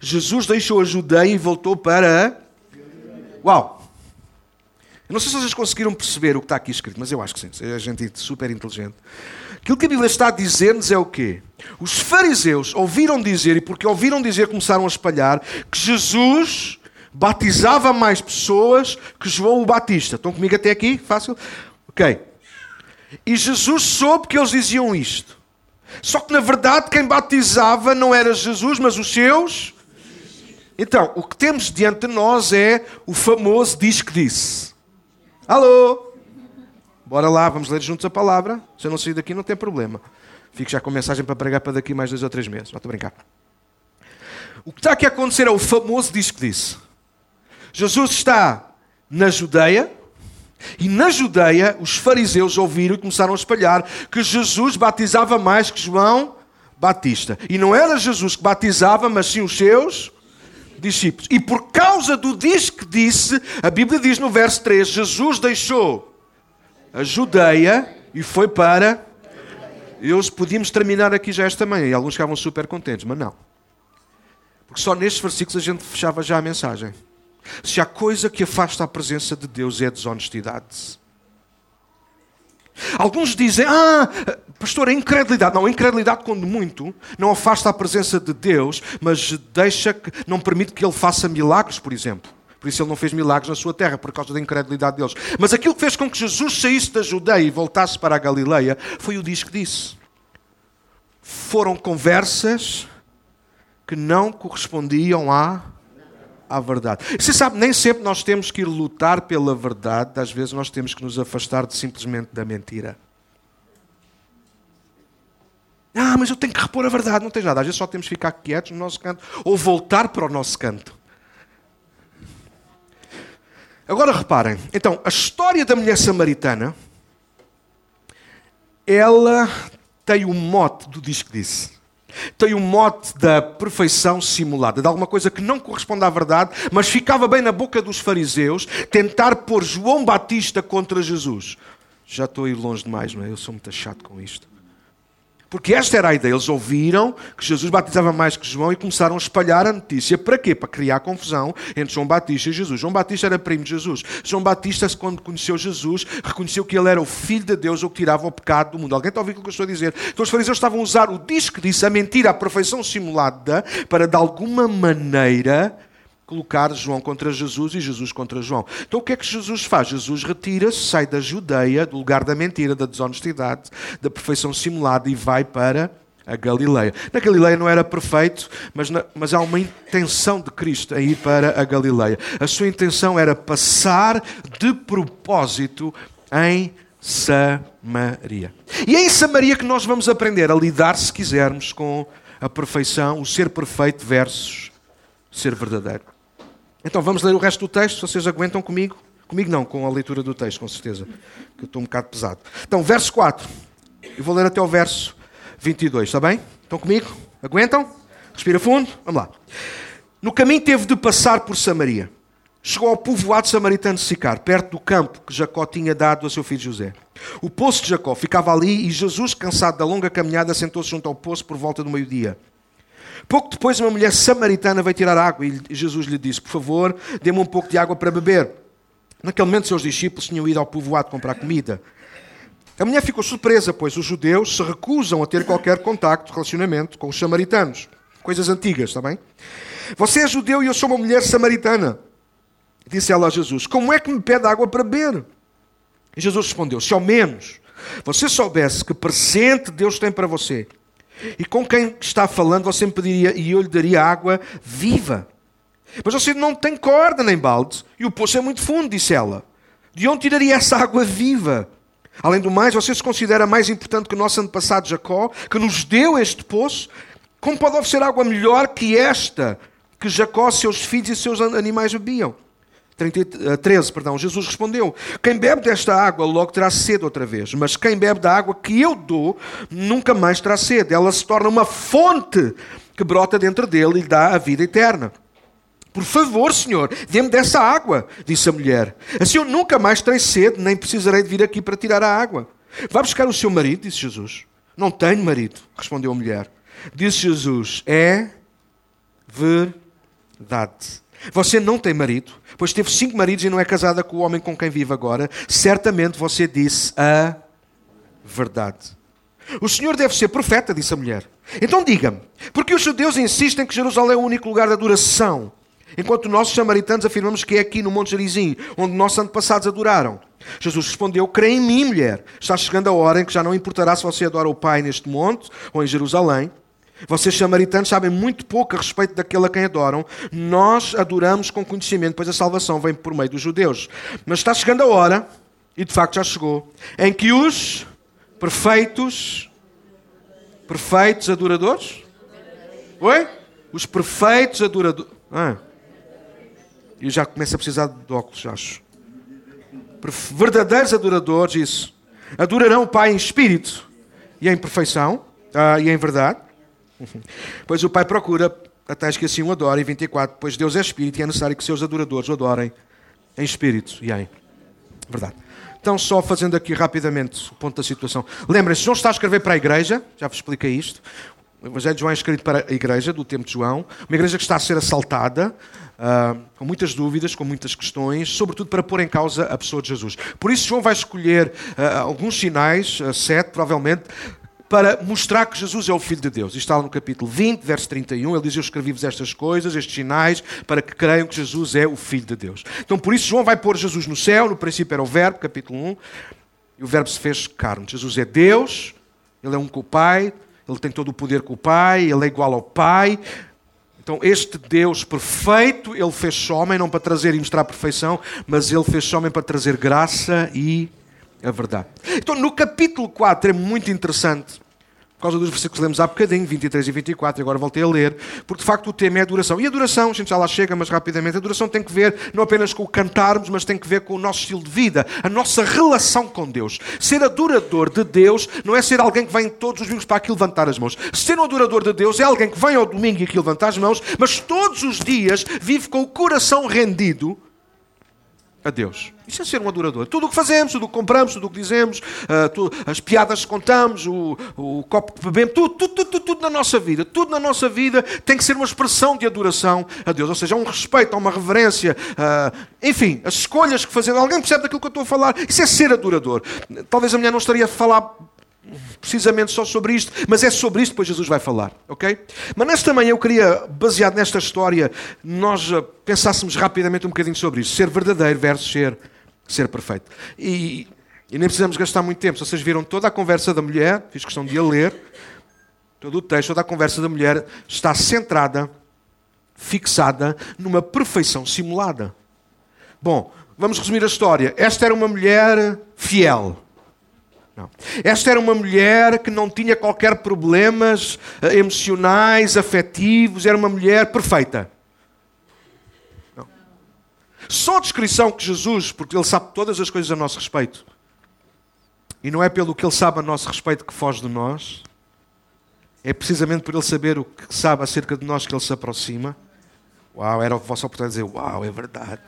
Jesus deixou a Judeia e voltou para. Uau! Eu não sei se vocês conseguiram perceber o que está aqui escrito, mas eu acho que sim. É gente super inteligente. Aquilo que a Bíblia está a dizer-nos é o quê? Os fariseus ouviram dizer, e porque ouviram dizer, começaram a espalhar, que Jesus batizava mais pessoas que João o Batista. Estão comigo até aqui? Fácil? Ok. E Jesus soube que eles diziam isto. Só que na verdade quem batizava não era Jesus, mas os seus. Então, o que temos diante de nós é o famoso diz que disse. Alô? Bora lá, vamos ler juntos a palavra. Se eu não sair daqui, não tem problema. Fico já com mensagem para pregar para daqui mais dois ou três meses. Não estou a brincar. O que está aqui a acontecer é o famoso diz que disse. Jesus está na Judeia, e na Judeia os fariseus ouviram e começaram a espalhar que Jesus batizava mais que João Batista. E não era Jesus que batizava, mas sim os seus discípulos. E por causa do diz que disse, a Bíblia diz no verso 3: Jesus deixou a Judeia e foi para Eu podíamos terminar aqui já esta manhã e alguns ficavam super contentes, mas não. Porque só nestes versículos a gente fechava já a mensagem. Se há coisa que afasta a presença de Deus é a desonestidade. Alguns dizem, ah, pastor, a incredulidade. Não, a incredulidade, quando muito, não afasta a presença de Deus, mas deixa que, não permite que Ele faça milagres, por exemplo. Por isso ele não fez milagres na sua terra, por causa da incredulidade deles. Mas aquilo que fez com que Jesus saísse da Judeia e voltasse para a Galileia foi o que disse. Foram conversas que não correspondiam à, à verdade. Você sabe, nem sempre nós temos que ir lutar pela verdade, às vezes nós temos que nos afastar de, simplesmente da mentira. Ah, mas eu tenho que repor a verdade. Não tem nada. Às vezes só temos que ficar quietos no nosso canto ou voltar para o nosso canto. Agora reparem, então, a história da mulher samaritana, ela tem o mote do disco que disse. Tem o mote da perfeição simulada, de alguma coisa que não corresponde à verdade, mas ficava bem na boca dos fariseus tentar pôr João Batista contra Jesus. Já estou a ir longe demais, não é? Eu sou muito chato com isto. Porque esta era a ideia. Eles ouviram que Jesus batizava mais que João e começaram a espalhar a notícia. Para quê? Para criar confusão entre João Batista e Jesus. João Batista era primo de Jesus. João Batista, quando conheceu Jesus, reconheceu que ele era o Filho de Deus, o que tirava o pecado do mundo. Alguém está a ouvir o que eu estou a dizer? Então os fariseus estavam a usar o disco disse, a mentira, a perfeição simulada, para de alguma maneira colocar João contra Jesus e Jesus contra João. Então o que é que Jesus faz? Jesus retira-se, sai da Judeia, do lugar da mentira, da desonestidade, da perfeição simulada e vai para a Galileia. Na Galileia não era perfeito, mas, na, mas há uma intenção de Cristo a ir para a Galileia. A sua intenção era passar de propósito em Samaria. E é em Samaria que nós vamos aprender a lidar, se quisermos, com a perfeição, o ser perfeito versus ser verdadeiro. Então vamos ler o resto do texto, vocês aguentam comigo? Comigo não, com a leitura do texto, com certeza, que eu estou um bocado pesado. Então, verso 4. Eu vou ler até o verso 22, está bem? Estão comigo? Aguentam? Respira fundo? Vamos lá. No caminho teve de passar por Samaria. Chegou ao povoado samaritano de Sicar, perto do campo que Jacó tinha dado a seu filho José. O poço de Jacó ficava ali e Jesus, cansado da longa caminhada, sentou-se junto ao poço por volta do meio-dia. Pouco depois, uma mulher samaritana veio tirar água e Jesus lhe disse: Por favor, dê-me um pouco de água para beber. Naquele momento, seus discípulos tinham ido ao povoado comprar comida. A mulher ficou surpresa, pois os judeus se recusam a ter qualquer contacto, relacionamento com os samaritanos. Coisas antigas, está bem? Você é judeu e eu sou uma mulher samaritana. Disse ela a Jesus: Como é que me pede água para beber? E Jesus respondeu: Se ao menos você soubesse que presente Deus tem para você e com quem está falando, você me pediria e eu lhe daria água viva. Mas você não tem corda nem balde e o poço é muito fundo, disse ela. De onde tiraria essa água viva? Além do mais, você se considera mais importante que o nosso antepassado Jacó, que nos deu este poço? Como pode oferecer água melhor que esta, que Jacó, seus filhos e seus animais bebiam? 13, eh, perdão, Jesus respondeu: Quem bebe desta água logo terá sede outra vez, mas quem bebe da água que eu dou nunca mais terá sede. Ela se torna uma fonte que brota dentro dele e lhe dá a vida eterna. Por favor, Senhor, dê-me dessa água, disse a mulher. Assim eu nunca mais terei sede, nem precisarei de vir aqui para tirar a água. Vá buscar o seu marido, disse Jesus. Não tenho marido, respondeu a mulher. Disse Jesus: É verdade. Você não tem marido, pois teve cinco maridos e não é casada com o homem com quem vive agora. Certamente você disse a verdade. O Senhor deve ser profeta, disse a mulher. Então diga-me, porque os judeus insistem que Jerusalém é o único lugar de adoração, enquanto nós, samaritanos, afirmamos que é aqui no Monte Gerizim, onde nossos antepassados adoraram? Jesus respondeu: Creia em mim, mulher. Está chegando a hora em que já não importará se você adora o Pai neste monte ou em Jerusalém. Vocês, samaritanos, sabem muito pouco a respeito daquele a quem adoram. Nós adoramos com conhecimento, pois a salvação vem por meio dos judeus. Mas está chegando a hora, e de facto já chegou, em que os perfeitos, perfeitos adoradores, oi? Os perfeitos adoradores, ah, eu já começo a precisar de óculos, acho. Verdadeiros adoradores, isso, adorarão o Pai em espírito e em perfeição, ah, e em verdade Pois o Pai procura até que assim o adorem. 24. Pois Deus é Espírito e é necessário que seus adoradores o adorem em Espírito e em verdade. Então, só fazendo aqui rapidamente o ponto da situação. Lembrem-se, João está a escrever para a igreja, já vos expliquei isto. O Evangelho de João é escrito para a igreja do tempo de João, uma igreja que está a ser assaltada, uh, com muitas dúvidas, com muitas questões, sobretudo para pôr em causa a pessoa de Jesus. Por isso, João vai escolher uh, alguns sinais, uh, sete provavelmente, para mostrar que Jesus é o Filho de Deus. Isto está no capítulo 20, verso 31. Ele diz: Eu escrevi-vos estas coisas, estes sinais, para que creiam que Jesus é o Filho de Deus. Então, por isso, João vai pôr Jesus no céu. No princípio era o Verbo, capítulo 1. E o Verbo se fez carne. Jesus é Deus, ele é um com o Pai, ele tem todo o poder com o Pai, ele é igual ao Pai. Então, este Deus perfeito, ele fez homem, não para trazer e mostrar perfeição, mas ele fez homem para trazer graça e a verdade. Então, no capítulo 4 é muito interessante, por causa dos versículos que lemos há bocadinho, 23 e 24, e agora voltei a ler, porque de facto o tema é a adoração. E a adoração, a gente já lá chega, mas rapidamente, a adoração tem que ver não apenas com o cantarmos, mas tem que ver com o nosso estilo de vida, a nossa relação com Deus. Ser adorador de Deus não é ser alguém que vem todos os domingos para aqui levantar as mãos. Ser um adorador de Deus é alguém que vem ao domingo e aqui levantar as mãos, mas todos os dias vive com o coração rendido a Deus. Isso é ser um adorador. Tudo o que fazemos, tudo o que compramos, tudo o que dizemos, uh, tudo, as piadas que contamos, o, o copo que bebemos, tudo, tudo, tudo, tudo, tudo na nossa vida. Tudo na nossa vida tem que ser uma expressão de adoração a Deus. Ou seja, um respeito, uma reverência. Uh, enfim, as escolhas que fazemos. Alguém percebe daquilo que eu estou a falar? Isso é ser adorador. Talvez a mulher não estaria a falar precisamente só sobre isto, mas é sobre isto que depois Jesus vai falar, ok? Mas nesta manhã eu queria, baseado nesta história, nós eh, pensássemos rapidamente um bocadinho sobre isto. Ser verdadeiro versus ser, ser perfeito. E, e nem precisamos gastar muito tempo. Vocês viram toda a conversa da mulher, fiz questão de a ler, todo o texto, toda a conversa da mulher está centrada, fixada numa perfeição simulada. Bom, vamos resumir a história. Esta era uma mulher fiel não. Esta era uma mulher que não tinha qualquer problemas eh, emocionais, afetivos, era uma mulher perfeita. Não. Só a descrição que Jesus, porque ele sabe todas as coisas a nosso respeito, e não é pelo que ele sabe a nosso respeito que foge de nós, é precisamente por ele saber o que sabe acerca de nós que ele se aproxima. Uau, era a vossa oportunidade de dizer: Uau, é verdade.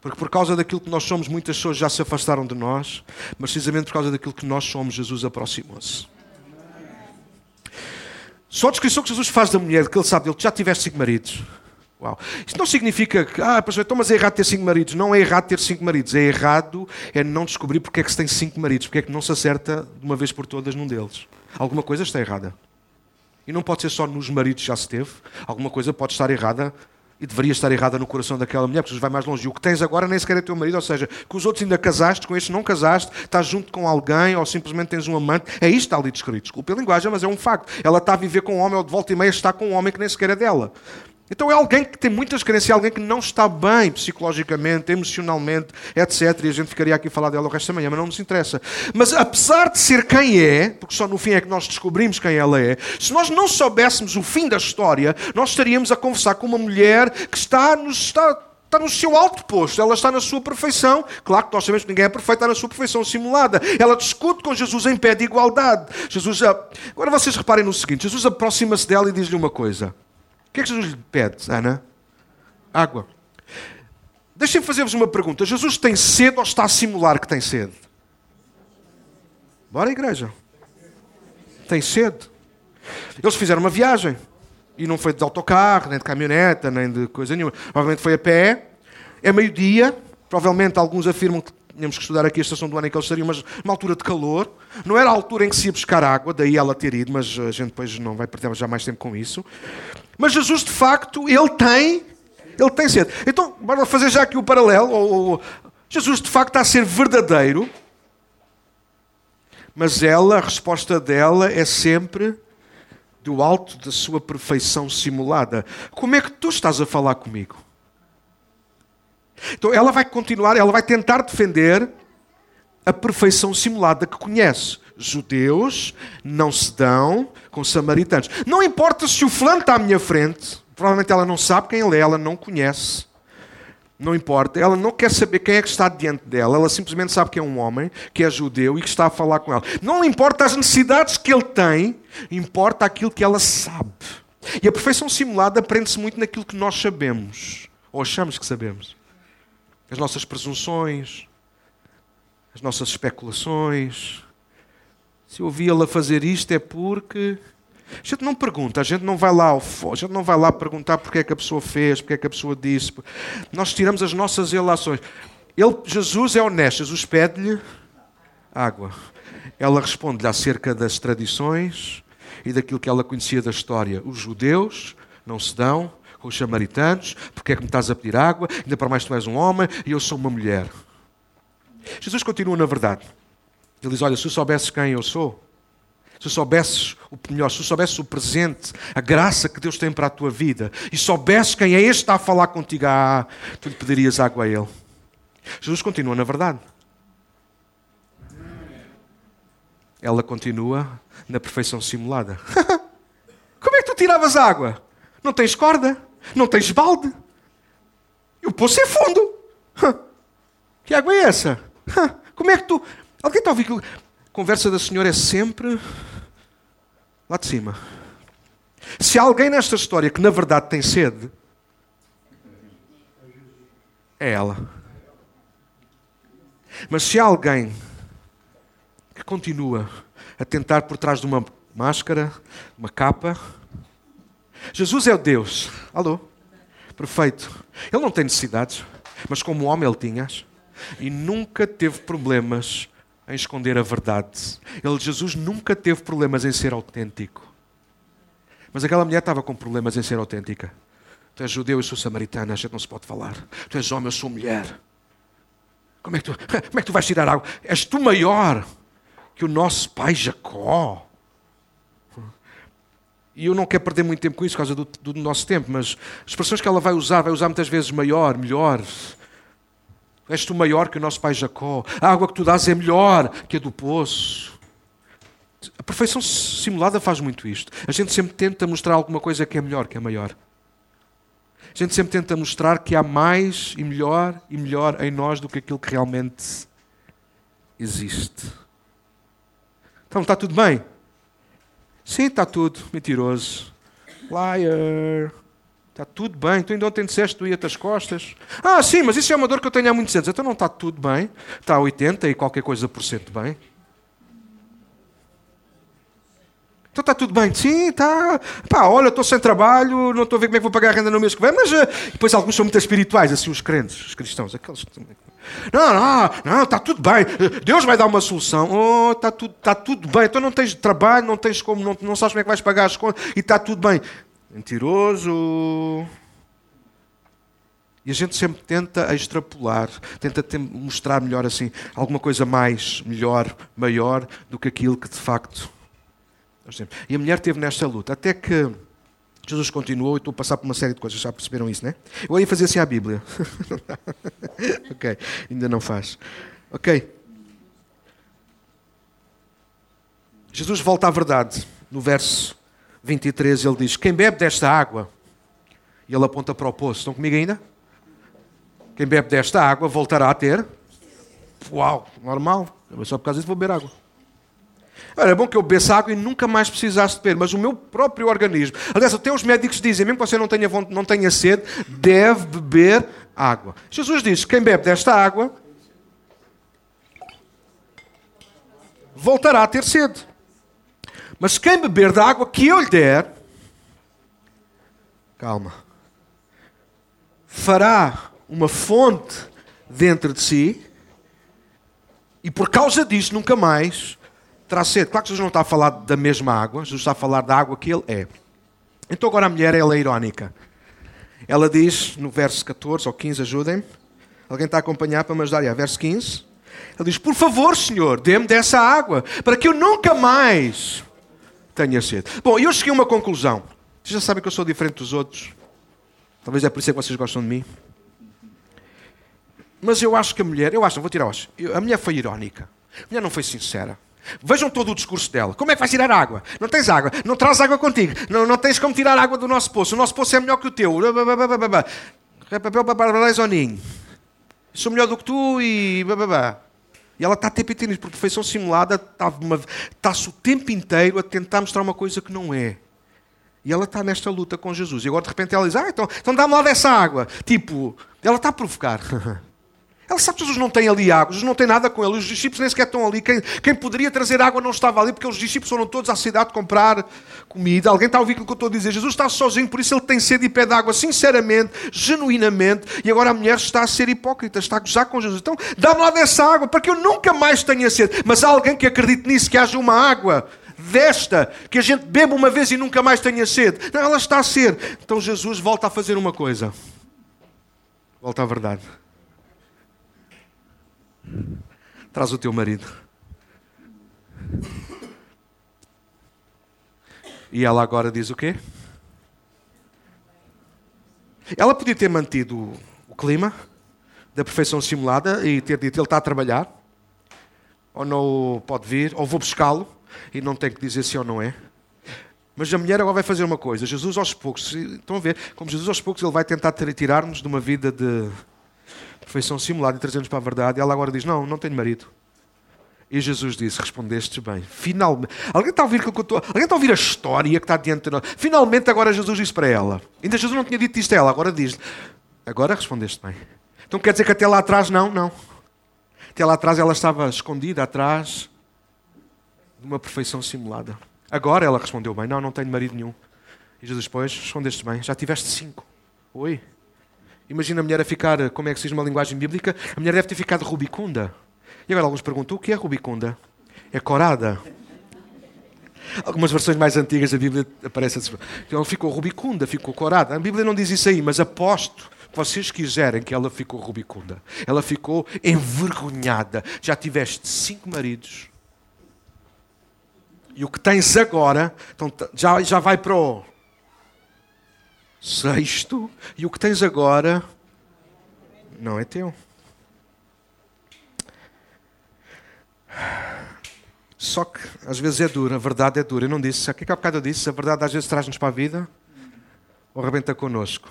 Porque por causa daquilo que nós somos, muitas pessoas já se afastaram de nós, mas precisamente por causa daquilo que nós somos, Jesus aproximou-se. Só a descrição que Jesus faz da mulher, que ele sabe, ele já tiveste cinco maridos. Uau. Isto não significa que, ah, pastor, então, mas é errado ter cinco maridos. Não é errado ter cinco maridos. É errado é não descobrir porque é que se tem cinco maridos, porque é que não se acerta de uma vez por todas num deles. Alguma coisa está errada. E não pode ser só nos maridos já se teve. Alguma coisa pode estar errada e deveria estar errada no coração daquela mulher, porque Jesus vai mais longe. E o que tens agora nem sequer é teu marido, ou seja, que os outros ainda casaste, com estes não casaste, estás junto com alguém, ou simplesmente tens um amante. É isto que está ali descrito. Desculpe a linguagem, mas é um facto. Ela está a viver com um homem, ou de volta e meia está com um homem que nem sequer é dela. Então é alguém que tem muitas crenças, é alguém que não está bem psicologicamente, emocionalmente, etc. E a gente ficaria aqui a falar dela o resto da manhã, mas não nos interessa. Mas apesar de ser quem é, porque só no fim é que nós descobrimos quem ela é, se nós não soubéssemos o fim da história, nós estaríamos a conversar com uma mulher que está está, está no seu alto posto, ela está na sua perfeição. Claro que nós sabemos que ninguém é perfeito, está na sua perfeição simulada. Ela discute com Jesus em pé de igualdade. Jesus, agora vocês reparem no seguinte: Jesus aproxima-se dela e diz-lhe uma coisa. O que é que Jesus lhe pede, Ana? Água. Deixem-me fazer-vos uma pergunta. Jesus tem sede ou está a simular que tem sede? Bora, igreja. Tem sede. Eles fizeram uma viagem. E não foi de autocarro, nem de caminhoneta, nem de coisa nenhuma. Provavelmente foi a pé. É meio-dia. Provavelmente alguns afirmam que tínhamos que estudar aqui a estação do ano em que eles estariam, mas uma altura de calor. Não era a altura em que se ia buscar água, daí ela ter ido, mas a gente depois não vai perder já mais tempo com isso. Mas Jesus, de facto, ele tem, ele tem sede. Então, bora fazer já aqui o paralelo. Ou, ou, Jesus, de facto, está a ser verdadeiro, mas ela, a resposta dela é sempre do alto da sua perfeição simulada. Como é que tu estás a falar comigo? Então ela vai continuar, ela vai tentar defender a perfeição simulada que conhece. Judeus não se dão com samaritanos. Não importa se o fulano está à minha frente, provavelmente ela não sabe quem ele é, ela não conhece. Não importa, ela não quer saber quem é que está diante dela, ela simplesmente sabe que é um homem, que é judeu e que está a falar com ela. Não importa as necessidades que ele tem, importa aquilo que ela sabe. E a perfeição simulada aprende-se muito naquilo que nós sabemos, ou achamos que sabemos as nossas presunções, as nossas especulações. Se eu ouvi-la fazer isto é porque. A gente não pergunta, a gente não vai lá a gente não vai lá perguntar porque é que a pessoa fez, porque é que a pessoa disse. Nós tiramos as nossas relações. Ele, Jesus é honesto, Jesus pede-lhe água. Ela responde-lhe acerca das tradições e daquilo que ela conhecia da história. Os judeus não se dão com os samaritanos, porque é que me estás a pedir água? Ainda para mais tu és um homem e eu sou uma mulher. Jesus continua na verdade. Ele diz: Olha, se soubesses quem eu sou, se soubesses o melhor, se soubesses o presente, a graça que Deus tem para a tua vida, e soubesses quem é este que está a falar contigo, ah, tu lhe pedirias água a ele. Jesus continua na verdade. Ela continua na perfeição simulada. Como é que tu tiravas água? Não tens corda? Não tens balde? O poço é fundo. Que água é essa? Como é que tu. Alguém está a ouvir que a conversa da senhora é sempre lá de cima. Se há alguém nesta história que na verdade tem sede, é ela. Mas se há alguém que continua a tentar por trás de uma máscara, uma capa, Jesus é o Deus. Alô? Perfeito. Ele não tem necessidades, mas como homem ele tinha e nunca teve problemas em esconder a verdade. Ele, Jesus, nunca teve problemas em ser autêntico. Mas aquela mulher estava com problemas em ser autêntica. Tu és judeu, eu sou samaritana, a gente não se pode falar. Tu és homem, eu sou mulher. Como é que tu, como é que tu vais tirar água? És tu maior que o nosso pai Jacó. E eu não quero perder muito tempo com isso, por causa do, do nosso tempo, mas as expressões que ela vai usar, vai usar muitas vezes maior, melhor. És tu maior que o nosso pai Jacó. A água que tu dás é melhor que a do poço. A perfeição simulada faz muito isto. A gente sempre tenta mostrar alguma coisa que é melhor, que é maior. A gente sempre tenta mostrar que há mais e melhor e melhor em nós do que aquilo que realmente existe. Então está tudo bem? Sim, está tudo. Mentiroso. Liar. Está tudo bem. Tu ainda ontem disseste doía-te as costas. Ah, sim, mas isso é uma dor que eu tenho há muitos anos. Então não está tudo bem. Está a 80 e qualquer coisa por cento bem. Então está tudo bem? Sim, está. Pá, olha, estou sem trabalho, não estou a ver como é que vou pagar a renda no mês que vem, mas uh, depois alguns são muito espirituais, assim, os crentes, os cristãos, aqueles. Não, não, não, está tudo bem. Deus vai dar uma solução. Oh, está tudo, está tudo bem. Então não tens trabalho, não tens como, não, não sabes como é que vais pagar as contas e está tudo bem. Mentiroso. E a gente sempre tenta extrapolar, tenta mostrar melhor assim, alguma coisa mais, melhor, maior do que aquilo que de facto e a mulher teve nesta luta, até que Jesus continuou e estou a passar por uma série de coisas, já perceberam isso, né? Eu ia fazer assim à Bíblia. ok, ainda não faz. Ok. Jesus volta à verdade. No verso 23 ele diz: Quem bebe desta água, e ele aponta para o poço, estão comigo ainda? Quem bebe desta água voltará a ter. Uau, normal. Só por causa disso vou beber água. Era bom que eu bebesse água e nunca mais precisasse de beber, mas o meu próprio organismo. Aliás, até os médicos dizem, mesmo que você não tenha, não tenha sede, deve beber água. Jesus diz: quem bebe desta água voltará a ter sede. Mas quem beber da água que eu lhe der, calma, fará uma fonte dentro de si, e por causa disso nunca mais terá sede. Claro que Jesus não está a falar da mesma água, Jesus está a falar da água que ele é. Então agora a mulher ela é irónica. Ela diz no verso 14 ou 15, ajudem-me. Alguém está a acompanhar para me ajudar? Yeah, verso 15. Ela diz: Por favor, Senhor, dê-me dessa água, para que eu nunca mais tenha sede. Bom, eu cheguei a uma conclusão. Vocês já sabem que eu sou diferente dos outros. Talvez é por isso que vocês gostam de mim. Mas eu acho que a mulher, eu acho, vou tirar hoje. A mulher foi irónica. A mulher não foi sincera. Vejam todo o discurso dela. Como é que vais tirar água? Não tens água. Não traz água contigo. Não, não tens como tirar água do nosso poço. O nosso poço é melhor que o teu. Papel. Sou melhor do que tu e... E ela está a tempo inteiro, por perfeição simulada, está-se o tempo inteiro a tentar mostrar uma coisa que não é. E ela está nesta luta com Jesus. E agora de repente ela diz: Ah, então, então dá-me lá dessa água. Tipo, ela está a provocar. Ela sabe que Jesus não tem ali água, Jesus não tem nada com ele, os discípulos nem sequer estão ali. Quem, quem poderia trazer água não estava ali, porque os discípulos foram todos à cidade comprar comida. Alguém está a ouvir aquilo que eu estou a dizer? Jesus está sozinho, por isso ele tem sede e pede água, sinceramente, genuinamente. E agora a mulher está a ser hipócrita, está a gozar com Jesus. Então dá-me lá dessa água, para que eu nunca mais tenha sede. Mas há alguém que acredite nisso, que haja uma água desta, que a gente beba uma vez e nunca mais tenha sede. Não, ela está a ser. Então Jesus volta a fazer uma coisa. Volta à verdade. Traz o teu marido. E ela agora diz o quê? Ela podia ter mantido o clima da perfeição simulada e ter dito ele está a trabalhar, ou não pode vir, ou vou buscá-lo, e não tem que dizer se ou não é. Mas a mulher agora vai fazer uma coisa. Jesus aos poucos, estão a ver, como Jesus aos poucos ele vai tentar tirar-nos de uma vida de perfeição simulada e trazer-nos para a verdade. Ela agora diz: Não, não tenho marido. E Jesus disse: Respondeste bem. Finalmente. Alguém está a ouvir, que eu estou... Alguém está a ouvir a história que está diante de nós? Finalmente, agora Jesus disse para ela. Ainda Jesus não tinha dito isto a ela, agora diz: Agora respondeste bem. Então quer dizer que até lá atrás, não, não. Até lá atrás ela estava escondida atrás de uma perfeição simulada. Agora ela respondeu bem: Não, não tenho marido nenhum. E Jesus, pois, respondeste bem: Já tiveste cinco. Oi. Imagina a mulher a ficar, como é que se diz uma linguagem bíblica? A mulher deve ter ficado rubicunda. E agora alguns perguntam: o que é rubicunda? É corada. Algumas versões mais antigas da Bíblia aparecem assim. Então ficou rubicunda, ficou corada. A Bíblia não diz isso aí, mas aposto que vocês quiserem que ela ficou rubicunda. Ela ficou envergonhada. Já tiveste cinco maridos. E o que tens agora então, já, já vai para o sexto. E o que tens agora não é teu. Só que às vezes é dura, a verdade é dura. Eu não disse, o que é que há bocado eu disse? A verdade às vezes traz-nos para a vida ou arrebenta connosco.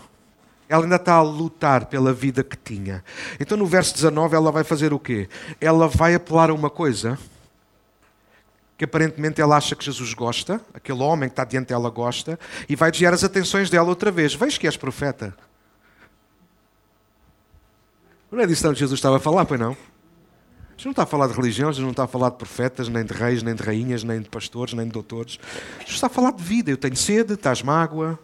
Ela ainda está a lutar pela vida que tinha. Então no verso 19 ela vai fazer o quê? Ela vai apelar a uma coisa que aparentemente ela acha que Jesus gosta, aquele homem que está diante dela gosta, e vai desviar as atenções dela outra vez. Vejo que és profeta. Não é disso que Jesus estava a falar, pois não? Jesus não está a falar de religião, Jesus não está a falar de profetas, nem de reis, nem de rainhas, nem de pastores, nem de doutores. Jesus está a falar de vida. Eu tenho sede, estás mágoa.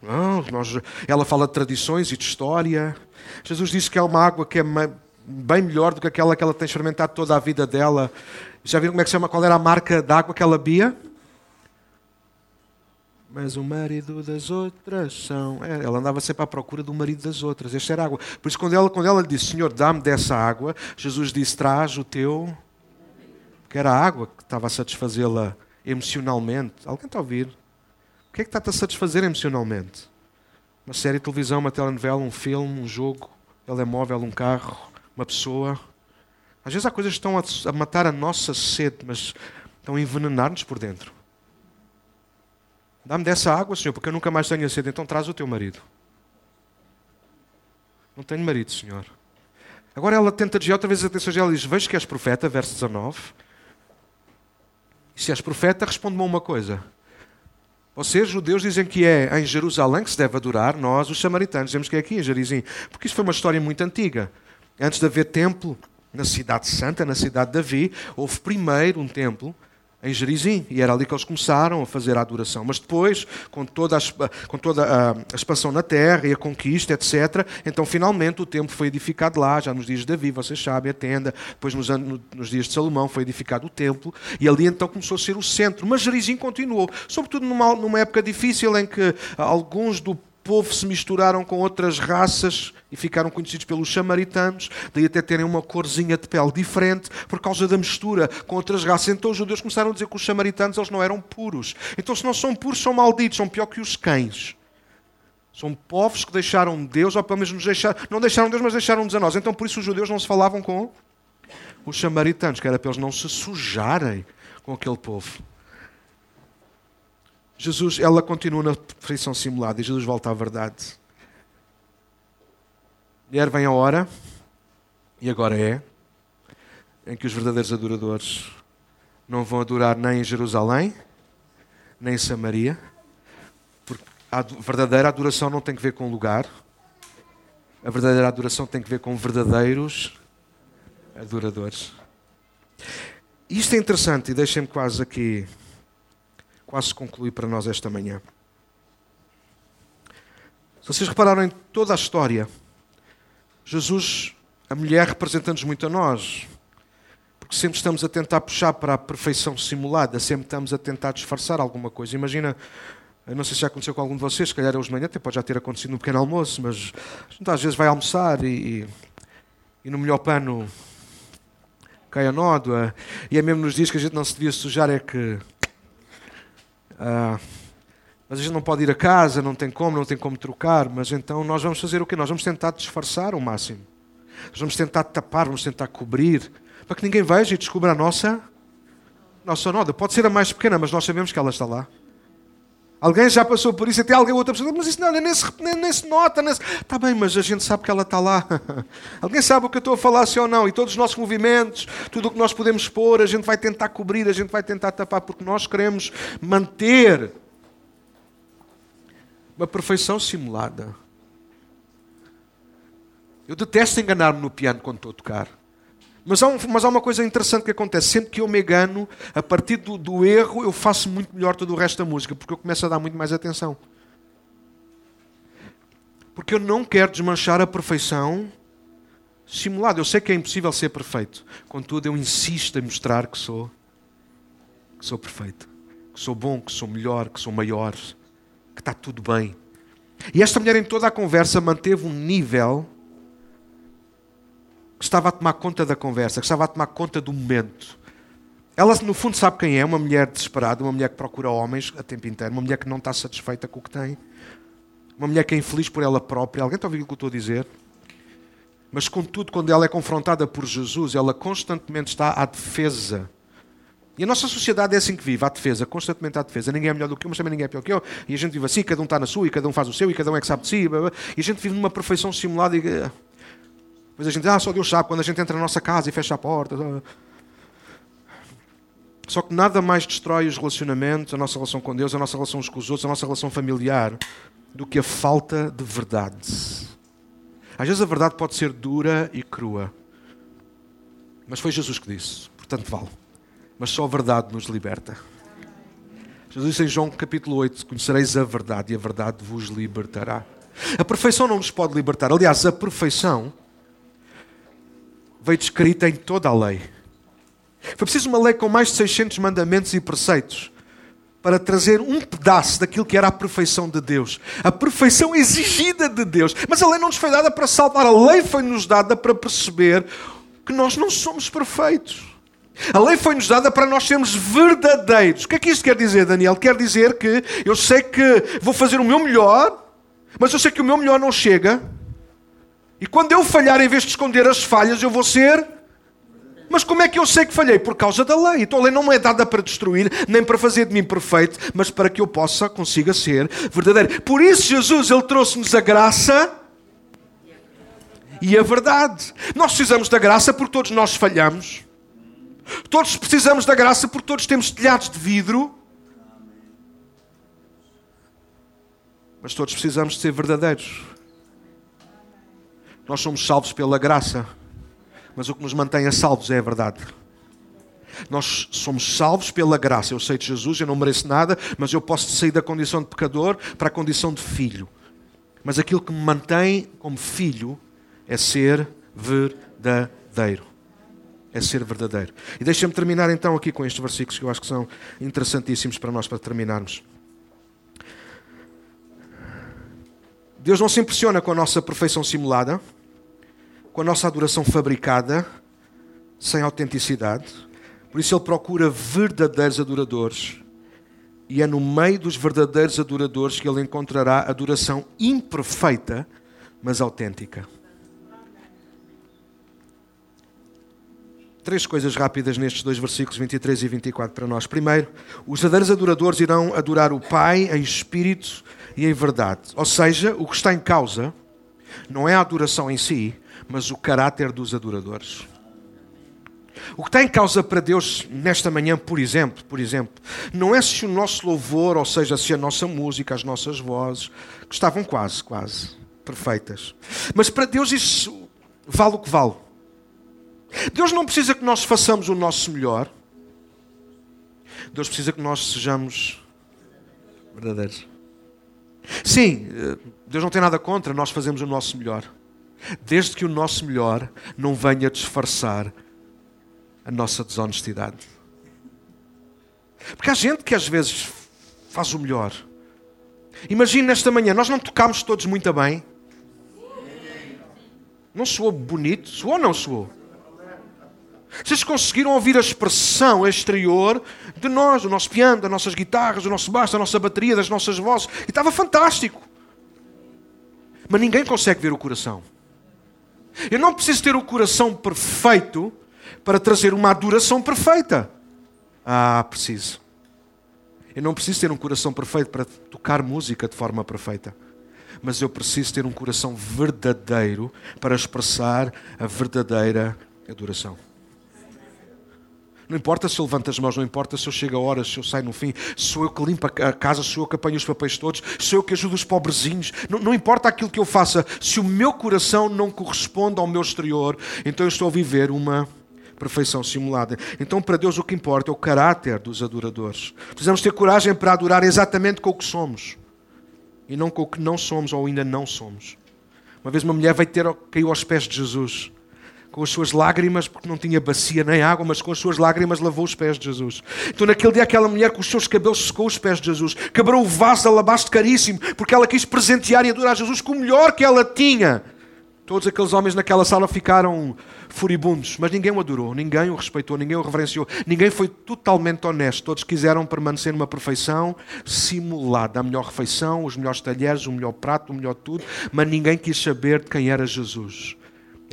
Não, nós, ela fala de tradições e de história. Jesus disse que é uma água que é bem melhor do que aquela que ela tem experimentado toda a vida dela. Já viram como é que chama? Qual era a marca d'água que ela bebia? Mas o marido das outras são. É, ela andava sempre à procura do marido das outras. Esta era água. Por isso, quando ela, quando ela lhe disse, Senhor, dá-me dessa água, Jesus disse: traz o teu. Porque era a água que estava a satisfazê-la emocionalmente. Alguém está a ouvir? O que é que está a satisfazer emocionalmente? Uma série de televisão, uma telenovela, um filme, um jogo, telemóvel, um carro, uma pessoa. Às vezes há coisas que estão a matar a nossa sede, mas estão a envenenar-nos por dentro. Dá-me dessa água, Senhor, porque eu nunca mais tenho sede. Então traz o teu marido. Não tenho marido, Senhor. Agora ela tenta desviar outra vez a atenção dela e diz: Vejo que és profeta, verso 19. E se és profeta, responde-me uma coisa. Vocês, judeus, dizem que é em Jerusalém que se deve adorar, nós, os samaritanos, dizemos que é aqui em Jerizim. Porque isso foi uma história muito antiga. Antes de haver templo na cidade santa, na cidade de Davi, houve primeiro um templo em Gerizim, e era ali que eles começaram a fazer a adoração. Mas depois, com toda, a, com toda a, expansão na terra e a conquista, etc., então finalmente o templo foi edificado lá, já nos dias de Davi, vocês sabem, a tenda, depois nos, nos dias de Salomão foi edificado o templo, e ali então começou a ser o centro. Mas Gerizim continuou, sobretudo numa, numa época difícil em que alguns do povo se misturaram com outras raças e ficaram conhecidos pelos samaritanos, daí até terem uma corzinha de pele diferente por causa da mistura com outras raças. Então os judeus começaram a dizer que os samaritanos eles não eram puros. Então se não são puros, são malditos, são pior que os cães. São povos que deixaram Deus, ou pelo menos nos deixaram, não deixaram Deus, mas deixaram-nos a nós. Então por isso os judeus não se falavam com os samaritanos, que era para eles não se sujarem com aquele povo. Jesus, ela continua na perfeição simulada e Jesus volta à verdade. Mulher, vem a hora, e agora é, em que os verdadeiros adoradores não vão adorar nem em Jerusalém, nem em Samaria, porque a verdadeira adoração não tem que ver com lugar, A verdadeira adoração tem que ver com verdadeiros adoradores. Isto é interessante e deixem-me quase aqui, quase concluir para nós esta manhã. Se vocês repararam em toda a história, Jesus, a mulher representa-nos muito a nós, porque sempre estamos a tentar puxar para a perfeição simulada, sempre estamos a tentar disfarçar alguma coisa. Imagina, não sei se já aconteceu com algum de vocês, se calhar hoje de manhã, até pode já ter acontecido no pequeno almoço, mas a gente às vezes vai almoçar e, e no melhor pano cai a nódoa, e é mesmo nos dias que a gente não se devia sujar, é que. Ah, mas a gente não pode ir a casa, não tem como, não tem como trocar, mas então nós vamos fazer o quê? Nós vamos tentar disfarçar o máximo. Nós vamos tentar tapar, vamos tentar cobrir, para que ninguém veja e descubra a nossa, nossa nódoa. Pode ser a mais pequena, mas nós sabemos que ela está lá. Alguém já passou por isso, até alguém outra pessoa, mas isso não, nem, se, nem, nem se nota. Está bem, mas a gente sabe que ela está lá. alguém sabe o que eu estou a falar, sim ou não? E todos os nossos movimentos, tudo o que nós podemos expor, a gente vai tentar cobrir, a gente vai tentar tapar, porque nós queremos manter uma perfeição simulada. Eu detesto enganar-me no piano quando estou a tocar. Mas há, um, mas há, uma coisa interessante que acontece. Sempre que eu me engano, a partir do, do, erro, eu faço muito melhor todo o resto da música, porque eu começo a dar muito mais atenção. Porque eu não quero desmanchar a perfeição simulada. Eu sei que é impossível ser perfeito. Contudo, eu insisto em mostrar que sou, que sou perfeito, que sou bom, que sou melhor, que sou maior, que está tudo bem. E esta mulher, em toda a conversa, manteve um nível que estava a tomar conta da conversa, que estava a tomar conta do momento. Ela, no fundo, sabe quem é? Uma mulher desesperada, uma mulher que procura homens a tempo inteiro, uma mulher que não está satisfeita com o que tem, uma mulher que é infeliz por ela própria. Alguém está a ouvir o que eu estou a dizer? Mas, contudo, quando ela é confrontada por Jesus, ela constantemente está à defesa. E a nossa sociedade é assim que vive, à defesa, constantemente à defesa. Ninguém é melhor do que eu, mas também ninguém é pior que eu. E a gente vive assim, cada um está na sua, e cada um faz o seu, e cada um é que sabe de si. E a gente vive numa perfeição simulada. E mas a gente ah, só Deus sabe, quando a gente entra na nossa casa e fecha a porta. Só que nada mais destrói os relacionamentos, a nossa relação com Deus, a nossa relação uns com os outros, a nossa relação familiar, do que a falta de verdade. Às vezes a verdade pode ser dura e crua. Mas foi Jesus que disse, portanto vale. Mas só a verdade nos liberta. Jesus disse em João capítulo 8: Conhecereis a verdade e a verdade vos libertará. A perfeição não nos pode libertar. Aliás, a perfeição veio descrita em toda a lei. Foi preciso uma lei com mais de 600 mandamentos e preceitos para trazer um pedaço daquilo que era a perfeição de Deus, a perfeição exigida de Deus. Mas a lei não nos foi dada para salvar, a lei foi-nos dada para perceber que nós não somos perfeitos. A lei foi-nos dada para nós sermos verdadeiros. O que é que isto quer dizer, Daniel? Quer dizer que eu sei que vou fazer o meu melhor, mas eu sei que o meu melhor não chega, e quando eu falhar, em vez de esconder as falhas, eu vou ser. Mas como é que eu sei que falhei? Por causa da lei. Então a lei não é dada para destruir, nem para fazer de mim perfeito, mas para que eu possa, consiga ser verdadeiro. Por isso Jesus, Ele trouxe-nos a graça e a verdade. Nós precisamos da graça porque todos nós falhamos. Todos precisamos da graça porque todos temos telhados de vidro. Mas todos precisamos de ser verdadeiros. Nós somos salvos pela graça, mas o que nos mantém a salvos é a verdade. Nós somos salvos pela graça. Eu sei de Jesus, eu não mereço nada, mas eu posso sair da condição de pecador para a condição de filho. Mas aquilo que me mantém como filho é ser verdadeiro. É ser verdadeiro. E deixa-me terminar então aqui com estes versículos que eu acho que são interessantíssimos para nós para terminarmos. Deus não se impressiona com a nossa perfeição simulada com a nossa adoração fabricada, sem autenticidade. Por isso ele procura verdadeiros adoradores. E é no meio dos verdadeiros adoradores que ele encontrará adoração imperfeita, mas autêntica. Três coisas rápidas nestes dois versículos 23 e 24 para nós. Primeiro, os verdadeiros adoradores irão adorar o Pai em espírito e em verdade. Ou seja, o que está em causa não é a adoração em si, mas o caráter dos adoradores. O que está em causa para Deus nesta manhã, por exemplo, por exemplo, não é se o nosso louvor, ou seja, se a nossa música, as nossas vozes, que estavam quase, quase perfeitas. Mas para Deus isso vale o que vale. Deus não precisa que nós façamos o nosso melhor. Deus precisa que nós sejamos verdadeiros. Sim, eh, Deus não tem nada contra nós fazemos o nosso melhor. Desde que o nosso melhor não venha disfarçar a nossa desonestidade. Porque há gente que às vezes faz o melhor. Imagine nesta manhã, nós não tocámos todos muito bem. Não soou bonito? Soou ou não soou? Vocês conseguiram ouvir a expressão exterior de nós, do nosso piano, das nossas guitarras, do nosso baixo, da nossa bateria, das nossas vozes. E estava fantástico. Mas ninguém consegue ver o coração. Eu não preciso ter o coração perfeito para trazer uma adoração perfeita. Ah, preciso. Eu não preciso ter um coração perfeito para tocar música de forma perfeita. Mas eu preciso ter um coração verdadeiro para expressar a verdadeira adoração. Não importa se eu levanto as mãos, não importa se eu chego a horas, se eu saio no fim, sou eu que limpo a casa, sou eu que apanho os papéis todos, sou eu que ajudo os pobrezinhos. Não, não importa aquilo que eu faça, se o meu coração não corresponde ao meu exterior, então eu estou a viver uma perfeição simulada. Então, para Deus, o que importa é o caráter dos adoradores. Precisamos ter coragem para adorar exatamente com o que somos e não com o que não somos ou ainda não somos. Uma vez uma mulher veio ter, caiu aos pés de Jesus com as suas lágrimas, porque não tinha bacia nem água, mas com as suas lágrimas lavou os pés de Jesus. Então, naquele dia, aquela mulher com os seus cabelos secou os pés de Jesus, quebrou o vaso de alabastro caríssimo, porque ela quis presentear e adorar Jesus com o melhor que ela tinha. Todos aqueles homens naquela sala ficaram furibundos, mas ninguém o adorou, ninguém o respeitou, ninguém o reverenciou, ninguém foi totalmente honesto. Todos quiseram permanecer numa perfeição simulada, a melhor refeição, os melhores talheres, o melhor prato, o melhor tudo, mas ninguém quis saber de quem era Jesus.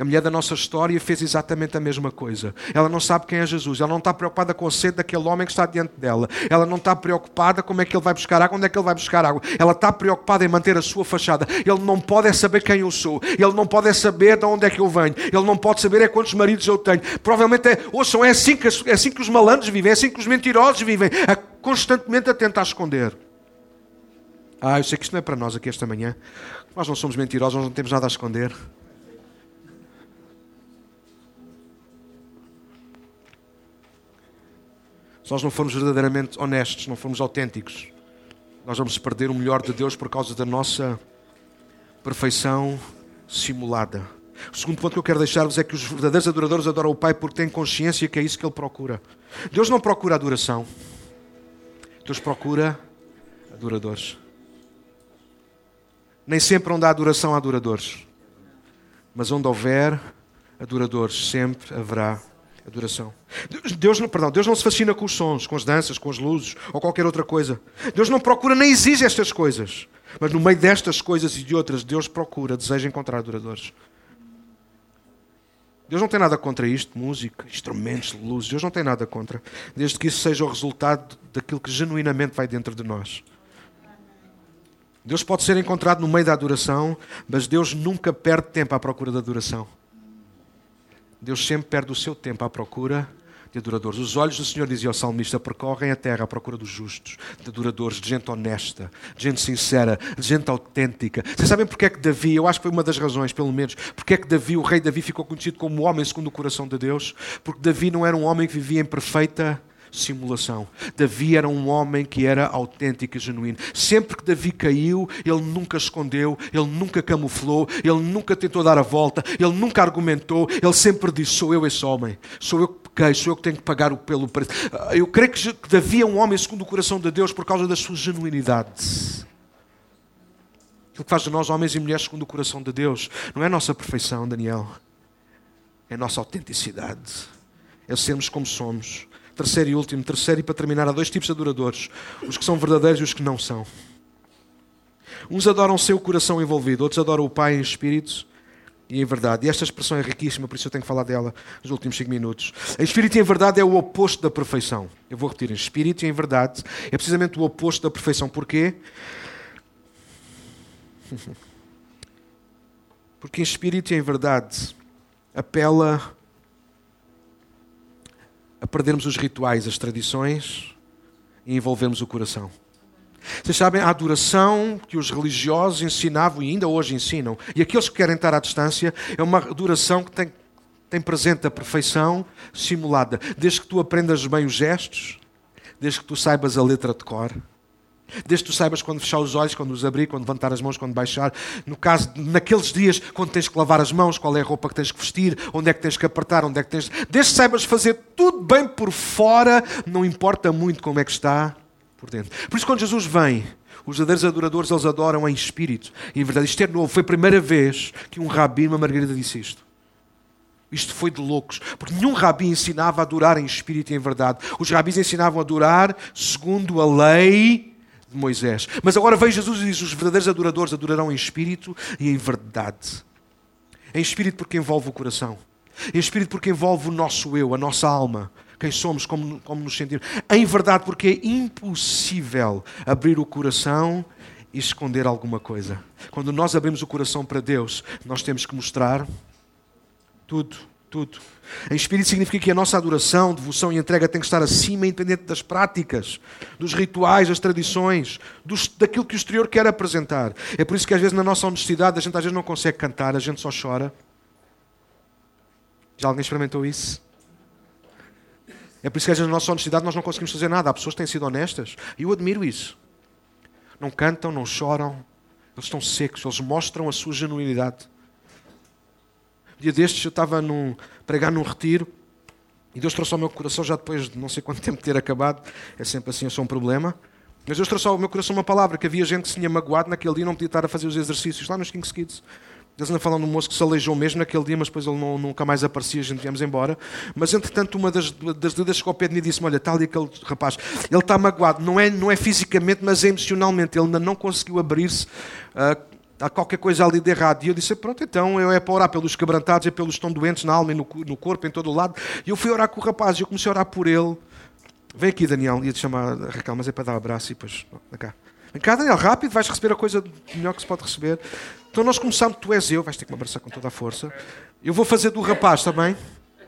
A mulher da nossa história fez exatamente a mesma coisa. Ela não sabe quem é Jesus. Ela não está preocupada com a sede daquele homem que está diante dela. Ela não está preocupada como é que ele vai buscar água, onde é que ele vai buscar água. Ela está preocupada em manter a sua fachada. Ele não pode é saber quem eu sou. Ele não pode é saber de onde é que eu venho. Ele não pode saber é quantos maridos eu tenho. Provavelmente é, ouçam, é assim que, é assim que os malandros vivem, é assim que os mentirosos vivem. É constantemente a tentar esconder. Ah, eu sei que isto não é para nós aqui esta manhã. Nós não somos mentirosos, nós não temos nada a esconder. Se nós não formos verdadeiramente honestos, não formos autênticos, nós vamos perder o melhor de Deus por causa da nossa perfeição simulada. O segundo ponto que eu quero deixar-vos é que os verdadeiros adoradores adoram o Pai porque têm consciência que é isso que Ele procura. Deus não procura adoração, Deus procura adoradores. Nem sempre onde há adoração há adoradores, mas onde houver adoradores, sempre haverá adoração. Deus não, perdão, Deus não se fascina com os sons, com as danças, com as luzes ou qualquer outra coisa. Deus não procura nem exige estas coisas. Mas no meio destas coisas e de outras, Deus procura, deseja encontrar adoradores. Deus não tem nada contra isto, música, instrumentos, luzes. Deus não tem nada contra. Desde que isso seja o resultado daquilo que genuinamente vai dentro de nós. Deus pode ser encontrado no meio da adoração, mas Deus nunca perde tempo à procura da adoração. Deus sempre perde o seu tempo à procura de adoradores. Os olhos do Senhor, dizia o salmista, percorrem a terra à procura dos justos, de adoradores, de gente honesta, de gente sincera, de gente autêntica. Vocês sabem porque é que Davi, eu acho que foi uma das razões, pelo menos, porque é que Davi, o rei Davi, ficou conhecido como o homem segundo o coração de Deus? Porque Davi não era um homem que vivia em perfeita simulação. Davi era um homem que era autêntico e genuíno. Sempre que Davi caiu, ele nunca escondeu, ele nunca camuflou, ele nunca tentou dar a volta, ele nunca argumentou, ele sempre disse: Sou eu esse homem, sou eu que pequei, sou eu que tenho que pagar o pelo preço. Eu creio que Davi é um homem segundo o coração de Deus por causa da sua genuinidade. Aquilo que faz de nós homens e mulheres segundo o coração de Deus não é a nossa perfeição, Daniel, é a nossa autenticidade, é sermos como somos terceiro e último, terceiro e para terminar, há dois tipos de adoradores: os que são verdadeiros e os que não são. Uns adoram o seu coração envolvido, outros adoram o Pai em espírito e em verdade. E esta expressão é riquíssima, por isso eu tenho que falar dela nos últimos cinco minutos. Em espírito e em verdade é o oposto da perfeição. Eu vou repetir: em espírito e em verdade é precisamente o oposto da perfeição. Porquê? Porque em espírito e em verdade apela a perdermos os rituais, as tradições e envolvermos o coração. Vocês sabem, a adoração que os religiosos ensinavam e ainda hoje ensinam, e aqueles que querem estar à distância, é uma adoração que tem, tem presente a perfeição simulada. Desde que tu aprendas bem os gestos, desde que tu saibas a letra de cor, desde que tu saibas quando fechar os olhos, quando os abrir, quando levantar as mãos, quando baixar. No caso, naqueles dias, quando tens que lavar as mãos, qual é a roupa que tens que vestir, onde é que tens que apertar, onde é que tens. Desde que saibas fazer tudo bem por fora, não importa muito como é que está por dentro. Por isso, quando Jesus vem, os verdadeiros adoradores, eles adoram em espírito. E em verdade, isto é novo. Foi a primeira vez que um rabi, uma margarida, disse isto. Isto foi de loucos, porque nenhum rabi ensinava a adorar em espírito e em verdade. Os rabis ensinavam a adorar segundo a lei de Moisés. Mas agora vem Jesus e diz: os verdadeiros adoradores adorarão em espírito e em verdade. Em espírito porque envolve o coração. Em espírito porque envolve o nosso eu, a nossa alma quem somos, como, como nos sentimos. Em verdade, porque é impossível abrir o coração e esconder alguma coisa. Quando nós abrimos o coração para Deus, nós temos que mostrar tudo, tudo. Em espírito significa que a nossa adoração, devoção e entrega tem que estar acima, independente das práticas, dos rituais, das tradições, dos, daquilo que o exterior quer apresentar. É por isso que às vezes na nossa honestidade a gente às vezes não consegue cantar, a gente só chora. Já alguém experimentou isso? É por isso que às vezes na nossa honestidade nós não conseguimos fazer nada. Há pessoas que têm sido honestas e eu admiro isso. Não cantam, não choram, eles estão secos, eles mostram a sua genuinidade. Dia destes eu estava num, pregar num retiro e Deus trouxe ao meu coração, já depois de não sei quanto tempo ter acabado, é sempre assim, eu sou um problema. Mas Deus trouxe ao meu coração uma palavra: que havia gente que se tinha magoado naquele dia e não podia estar a fazer os exercícios lá nos King's Kids. Eles ainda falam de um moço que se aleijou mesmo naquele dia, mas depois ele não, nunca mais aparecia, a gente viemos embora. Mas entretanto, uma das, das dúvidas chegou ao pé de mim e disse-me: Olha, está ali aquele rapaz, ele está magoado, não é, não é fisicamente, mas é emocionalmente. Ele ainda não conseguiu abrir-se. Uh, há qualquer coisa ali de errado. E eu disse: Pronto, então eu é para orar pelos quebrantados, é pelos que estão doentes na alma e no, no corpo, em todo o lado. E eu fui orar com o rapaz e eu comecei a orar por ele. Vem aqui, Daniel, ia te chamar Raquel, mas é para dar um abraço e depois. Vem cá. Vem cá, Daniel, rápido, vais receber a coisa melhor que se pode receber. Então nós começamos, tu és eu, vais ter que me abraçar com toda a força. Eu vou fazer do rapaz também.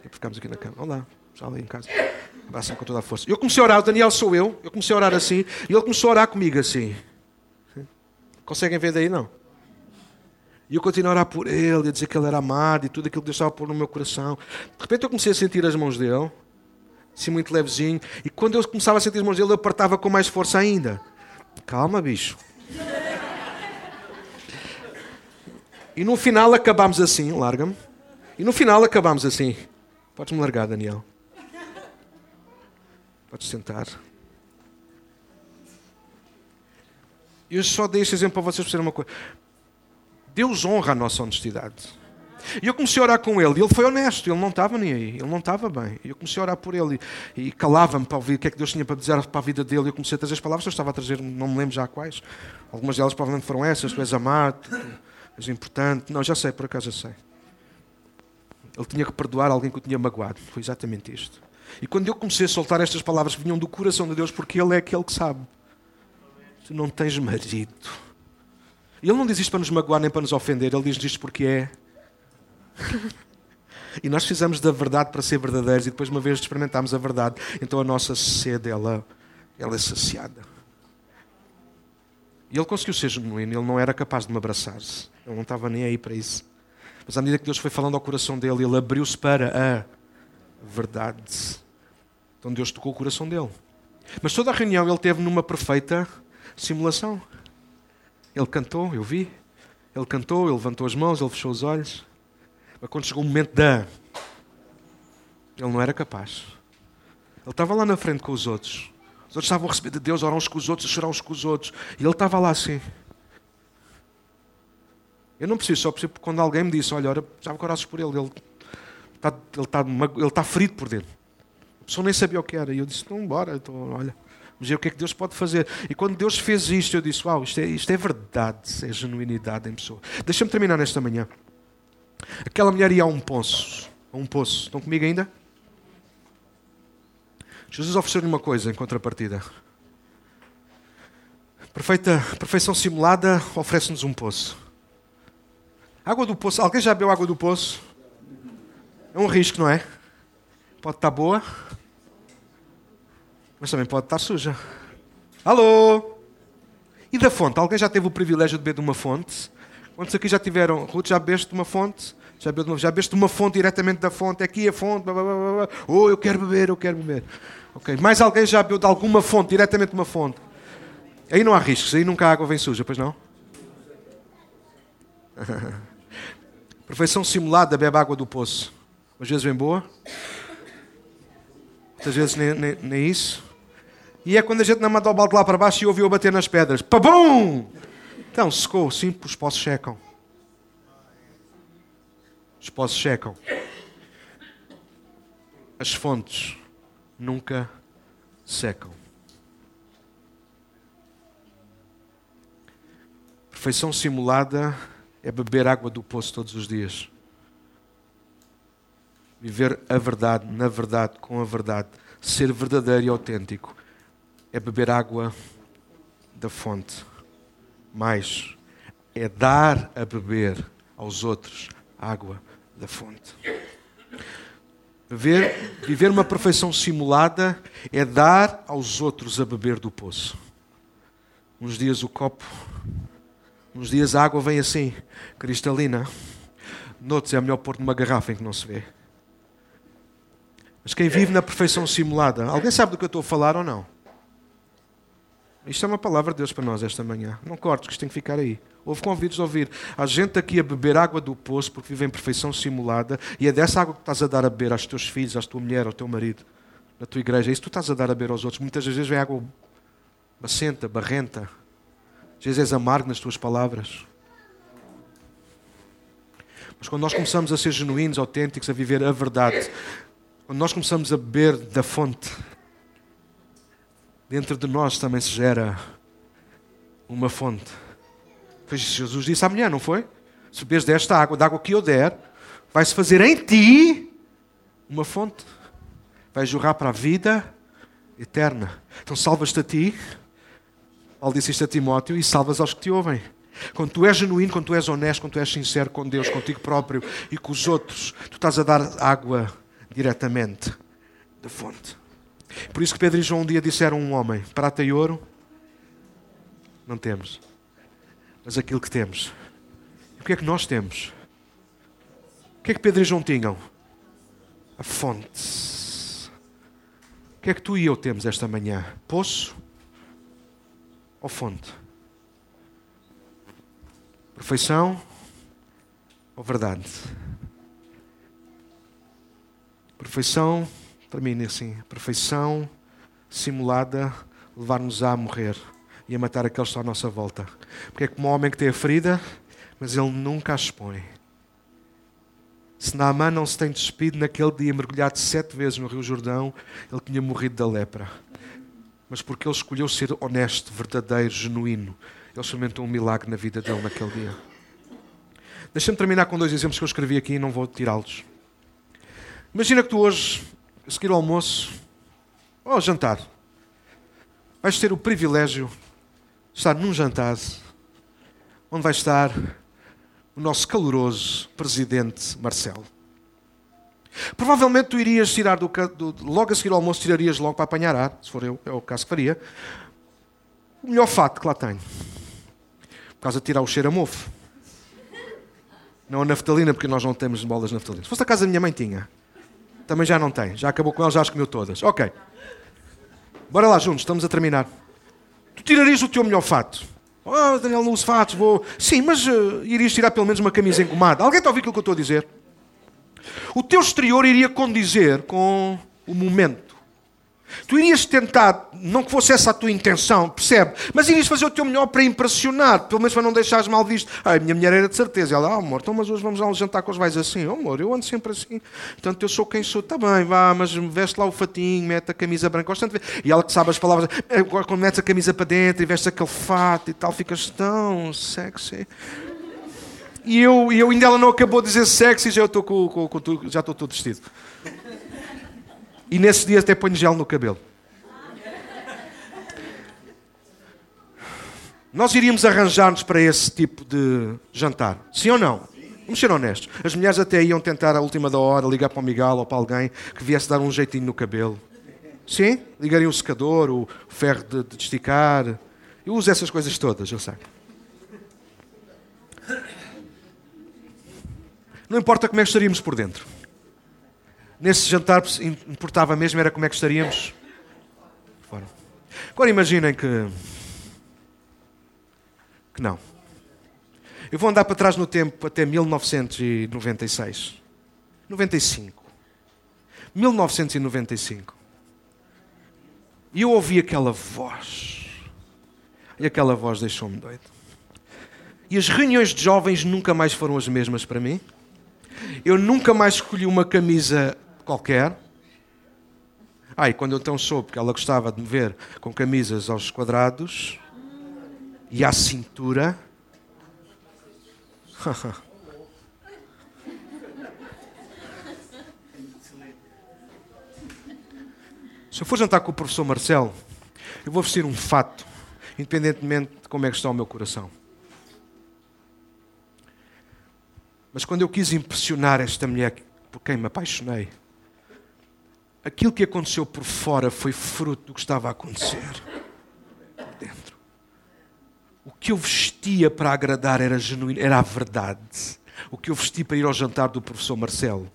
E ficamos aqui na cama. Olá, já ali em casa. Abraça-me com toda a força. Eu comecei a orar, o Daniel sou eu. Eu comecei a orar assim. E ele começou a orar comigo assim. Conseguem ver daí, não? E eu continuei a orar por ele, a dizer que ele era amado e tudo aquilo que Deus estava a pôr no meu coração. De repente eu comecei a sentir as mãos dele, assim muito levezinho. E quando eu começava a sentir as mãos dele, eu apertava com mais força ainda. Calma, bicho. E no final acabámos assim, larga-me. E no final acabámos assim. Podes-me largar, Daniel. Podes sentar. Eu só dei este exemplo para vocês perceberem uma coisa. Deus honra a nossa honestidade. E eu comecei a orar com ele, e ele foi honesto, ele não estava nem aí, ele não estava bem. E eu comecei a orar por ele e, e calava-me para ouvir o que é que Deus tinha para dizer para a vida dele. Eu comecei a trazer as palavras, eu estava a trazer, não me lembro já quais. Algumas delas provavelmente foram essas: tu és amado, tu és importante. Não, já sei, por acaso já sei. Ele tinha que perdoar alguém que o tinha magoado. Foi exatamente isto. E quando eu comecei a soltar estas palavras que vinham do coração de Deus, porque Ele é aquele que sabe. Tu não tens marido. Ele não diz isto para nos magoar nem para nos ofender, Ele diz isto porque é e nós fizemos da verdade para ser verdadeiros e depois, uma vez experimentámos a verdade, então a nossa sede ela, ela é saciada. E ele conseguiu ser genuíno, ele não era capaz de me abraçar. Ele não estava nem aí para isso. Mas à medida que Deus foi falando ao coração dele, ele abriu-se para a verdade. Então Deus tocou o coração dele. Mas toda a reunião ele teve numa perfeita simulação. Ele cantou, eu vi. Ele cantou, ele levantou as mãos, ele fechou os olhos. Mas quando chegou o momento da. Ele não era capaz. Ele estava lá na frente com os outros. Os outros estavam a receber de Deus, orar uns com os outros, a chorar uns com os outros. E ele estava lá assim. Eu não preciso, só preciso quando alguém me disse: Olha, já que por ele, ele está, ele, está, ele está ferido por dentro. A pessoa nem sabia o que era. E eu disse: Não, bora, então, olha, vamos ver o que é que Deus pode fazer. E quando Deus fez isto, eu disse: Uau, isto é, isto é verdade, é genuinidade em pessoa. Deixa-me terminar nesta manhã. Aquela mulher ia a um poço. A um poço. Estão comigo ainda? Jesus ofereceu-lhe uma coisa em contrapartida. Perfeita, perfeição simulada oferece-nos um poço. Água do poço. Alguém já bebeu água do poço? É um risco, não é? Pode estar boa, mas também pode estar suja. Alô? E da fonte? Alguém já teve o privilégio de beber de uma fonte? Quantos aqui já tiveram? Ruth, já bebeste de uma fonte? Já bebeste, já bebeste de uma fonte diretamente da fonte? Aqui a fonte. Blá, blá, blá. Oh, eu quero beber, eu quero beber. Ok. Mais alguém já bebeu de alguma fonte, diretamente de uma fonte? Aí não há riscos, aí nunca a água vem suja, pois não? Perfeição simulada, bebe água do poço. Às vezes vem boa, outras vezes nem, nem, nem isso. E é quando a gente não manda o balde lá para baixo e ouviu bater nas pedras. Pabum! Então, secou, sim, os poços secam. Os poços secam. As fontes nunca secam. Perfeição simulada é beber água do poço todos os dias. Viver a verdade, na verdade, com a verdade. Ser verdadeiro e autêntico é beber água da fonte. Mais, é dar a beber aos outros água da fonte. Viver, viver uma perfeição simulada é dar aos outros a beber do poço. Uns dias o copo, uns dias a água vem assim, cristalina. Noutros é melhor pôr numa garrafa em que não se vê. Mas quem vive na perfeição simulada, alguém sabe do que eu estou a falar ou não? Isto é uma palavra de Deus para nós esta manhã. Não cortes, que isto tem que ficar aí. Houve convites a ouvir. Há gente aqui a beber água do poço porque vive em perfeição simulada e é dessa água que estás a dar a beber aos teus filhos, à tua mulher, ao teu marido, na tua igreja. É isso que tu estás a dar a beber aos outros. Muitas vezes vem água bacenta, barrenta. Às vezes és amargo nas tuas palavras. Mas quando nós começamos a ser genuínos, autênticos, a viver a verdade, quando nós começamos a beber da fonte, dentro de nós também se gera uma fonte. Foi Jesus disse à mulher, não foi? Se bebes desta água, da água que eu der, vai-se fazer em ti uma fonte. Vai jorrar para a vida eterna. Então salvas-te a ti, Paulo disse isto a Timóteo, e salvas aos que te ouvem. Quando tu és genuíno, quando tu és honesto, quando tu és sincero com Deus, contigo próprio e com os outros, tu estás a dar água diretamente da fonte. Por isso que Pedro e João um dia disseram a um homem: prata e ouro não temos, mas aquilo que temos. E o que é que nós temos? O que é que Pedro e João tinham? A fonte. O que é que tu e eu temos esta manhã? Poço ou fonte? Perfeição ou verdade? Perfeição termina assim: perfeição simulada levar-nos a morrer e a matar aqueles que estão à nossa volta. Porque é como um homem que tem a ferida, mas ele nunca a expõe. Se Naamã não se tem despido naquele dia, mergulhado sete vezes no Rio Jordão, ele tinha morrido da lepra. Mas porque ele escolheu ser honesto, verdadeiro, genuíno, ele experimentou um milagre na vida dele naquele dia. Deixa-me terminar com dois exemplos que eu escrevi aqui e não vou tirá-los. Imagina que tu hoje seguir ao almoço, ou ao jantar, vais ter o privilégio de estar num jantar onde vai estar o nosso caloroso presidente Marcelo. Provavelmente tu irias tirar do, do, logo a seguir ao almoço, tirarias logo para apanhar ar, se for eu, é o caso que faria, o melhor fato que lá tenho. Por causa de tirar o cheiro a mofo. Não a naftalina, porque nós não temos bolas naftalinas. Se fosse a casa da minha mãe, tinha. Também já não tem. Já acabou com ela, já as comeu todas. Ok. Bora lá juntos, estamos a terminar. Tu tirarias o teu melhor fato. Oh, Daniel, não uso fatos, vou. Sim, mas uh, irias tirar pelo menos uma camisa engomada. Alguém está a ouvir aquilo que eu estou a dizer? O teu exterior iria condizer com o momento. Tu irias tentar, não que fosse essa a tua intenção, percebe? Mas irias fazer o teu melhor para impressionar, pelo menos para não deixares mal visto. Ah, a minha mulher era de certeza. Ela, ah, amor, então, mas hoje vamos lá jantar com os vais assim. Oh, amor, eu ando sempre assim. Portanto, eu sou quem sou. Está bem, vá, mas veste lá o fatinho, mete a camisa branca. E ela que sabe as palavras, eh, quando metes a camisa para dentro e veste aquele fato e tal, ficas tão sexy. E eu, e eu ainda ela não acabou de dizer sexy já estou com, com, com, já estou todo vestido. E nesses dias até ponho gel no cabelo. Nós iríamos arranjar-nos para esse tipo de jantar. Sim ou não? Vamos ser honestos. As mulheres até iam tentar, à última da hora, ligar para o Miguel ou para alguém que viesse dar um jeitinho no cabelo. Sim? Ligariam o secador, o ferro de, de esticar. Eu uso essas coisas todas, eu sei. Não importa como é que estaríamos por dentro. Nesse jantar importava mesmo era como é que estaríamos fora. Agora imaginem que que não. Eu vou andar para trás no tempo até 1996. 95. 1995. E eu ouvi aquela voz. E aquela voz deixou-me doido. E as reuniões de jovens nunca mais foram as mesmas para mim. Eu nunca mais escolhi uma camisa qualquer. Ah, e quando eu então soube que ela gostava de me ver com camisas aos quadrados e à cintura. Se eu for jantar com o professor Marcelo, eu vou vestir um fato, independentemente de como é que está o meu coração. Mas quando eu quis impressionar esta mulher por quem me apaixonei, aquilo que aconteceu por fora foi fruto do que estava a acontecer por dentro. O que eu vestia para agradar era genuíno, era a verdade. O que eu vesti para ir ao jantar do professor Marcelo.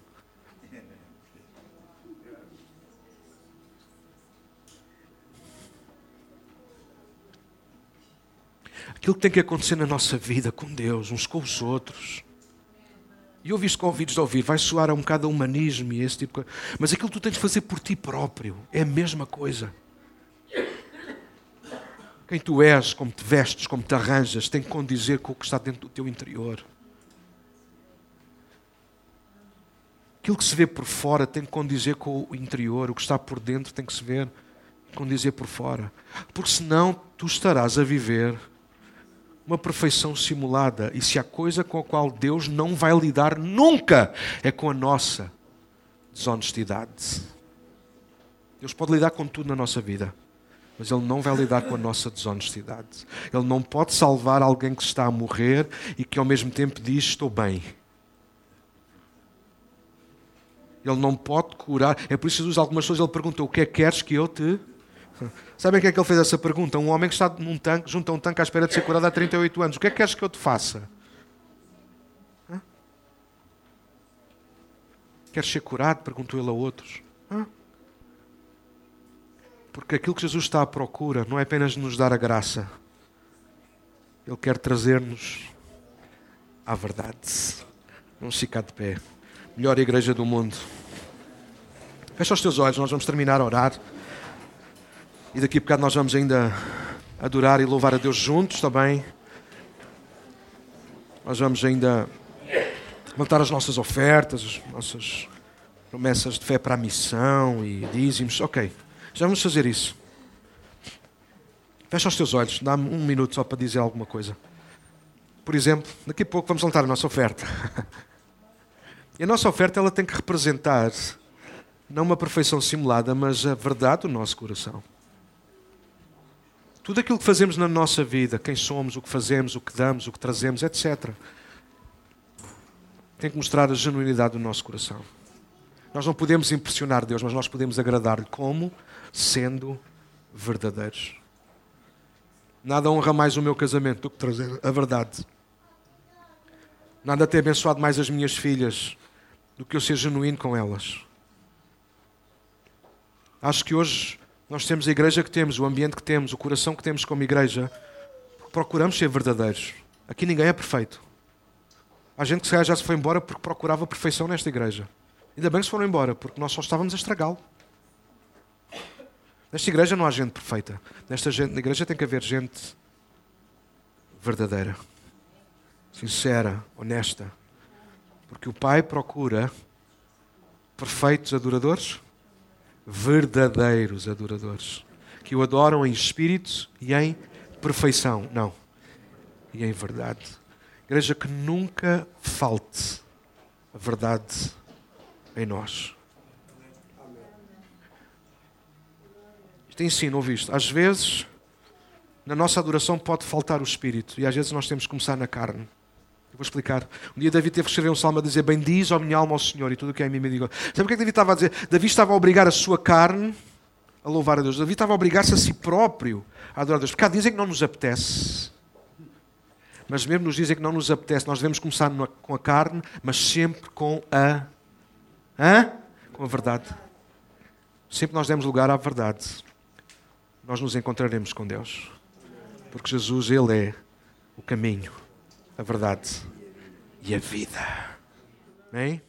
Aquilo que tem que acontecer na nossa vida com Deus, uns com os outros e ouvi isto com ouvidos de ouvir, vai soar um bocado humanismo e esse tipo de coisa. Mas aquilo que tu tens de fazer por ti próprio é a mesma coisa. Quem tu és, como te vestes, como te arranjas, tem que condizer com o que está dentro do teu interior. Aquilo que se vê por fora tem que condizer com o interior, o que está por dentro tem que se ver condizer por fora. Porque senão tu estarás a viver uma perfeição simulada. E se a coisa com a qual Deus não vai lidar nunca é com a nossa desonestidade. Deus pode lidar com tudo na nossa vida, mas Ele não vai lidar com a nossa desonestidade. Ele não pode salvar alguém que está a morrer e que ao mesmo tempo diz: Estou bem. Ele não pode curar. É por isso que Jesus, algumas pessoas, ele pergunta: O que é que queres que eu te Sabem que é que ele fez essa pergunta? Um homem que está num tanque, junto a um tanque à espera de ser curado há 38 anos. O que é que queres que eu te faça? Hã? Queres ser curado? Perguntou ele a outros. Hã? Porque aquilo que Jesus está à procura não é apenas nos dar a graça. Ele quer trazer-nos à verdade. Vamos ficar de pé. Melhor igreja do mundo. Fecha os teus olhos, nós vamos terminar a orar. E daqui a bocado nós vamos ainda adorar e louvar a Deus juntos também. Nós vamos ainda levantar as nossas ofertas, as nossas promessas de fé para a missão e dízimos. Ok, já vamos fazer isso. Fecha os teus olhos, dá-me um minuto só para dizer alguma coisa. Por exemplo, daqui a pouco vamos levantar a nossa oferta. E a nossa oferta ela tem que representar não uma perfeição simulada, mas a verdade do nosso coração. Tudo aquilo que fazemos na nossa vida, quem somos, o que fazemos, o que damos, o que trazemos, etc., tem que mostrar a genuinidade do nosso coração. Nós não podemos impressionar Deus, mas nós podemos agradar-lhe como sendo verdadeiros. Nada honra mais o meu casamento do que trazer a verdade. Nada tem abençoado mais as minhas filhas do que eu ser genuíno com elas. Acho que hoje nós temos a igreja que temos, o ambiente que temos, o coração que temos como igreja. Procuramos ser verdadeiros. Aqui ninguém é perfeito. Há gente que já se foi embora porque procurava perfeição nesta igreja. Ainda bem que se foram embora, porque nós só estávamos a estragá-lo. Nesta igreja não há gente perfeita. Nesta gente, na igreja tem que haver gente verdadeira, sincera, honesta. Porque o Pai procura perfeitos adoradores verdadeiros adoradores, que o adoram em espírito e em perfeição. Não. E em verdade. Igreja que nunca falte a verdade em nós. Isto ensino, ouviste? Às vezes, na nossa adoração pode faltar o espírito e às vezes nós temos que começar na carne. Eu vou explicar. Um dia Davi teve que escrever um salmo a dizer: Bendiz, ó minha alma, ao Senhor, e tudo o que é em mim me diga. Sabe o que é que Davi estava a dizer? Davi estava a obrigar a sua carne a louvar a Deus. Davi estava a obrigar-se a si próprio a adorar a Deus. Porque há dizem que não nos apetece. Mas mesmo nos dizem que não nos apetece. Nós devemos começar com a carne, mas sempre com a. Hã? Com a verdade. Sempre nós demos lugar à verdade. Nós nos encontraremos com Deus. Porque Jesus, Ele é o caminho, a verdade e a vida. Amém?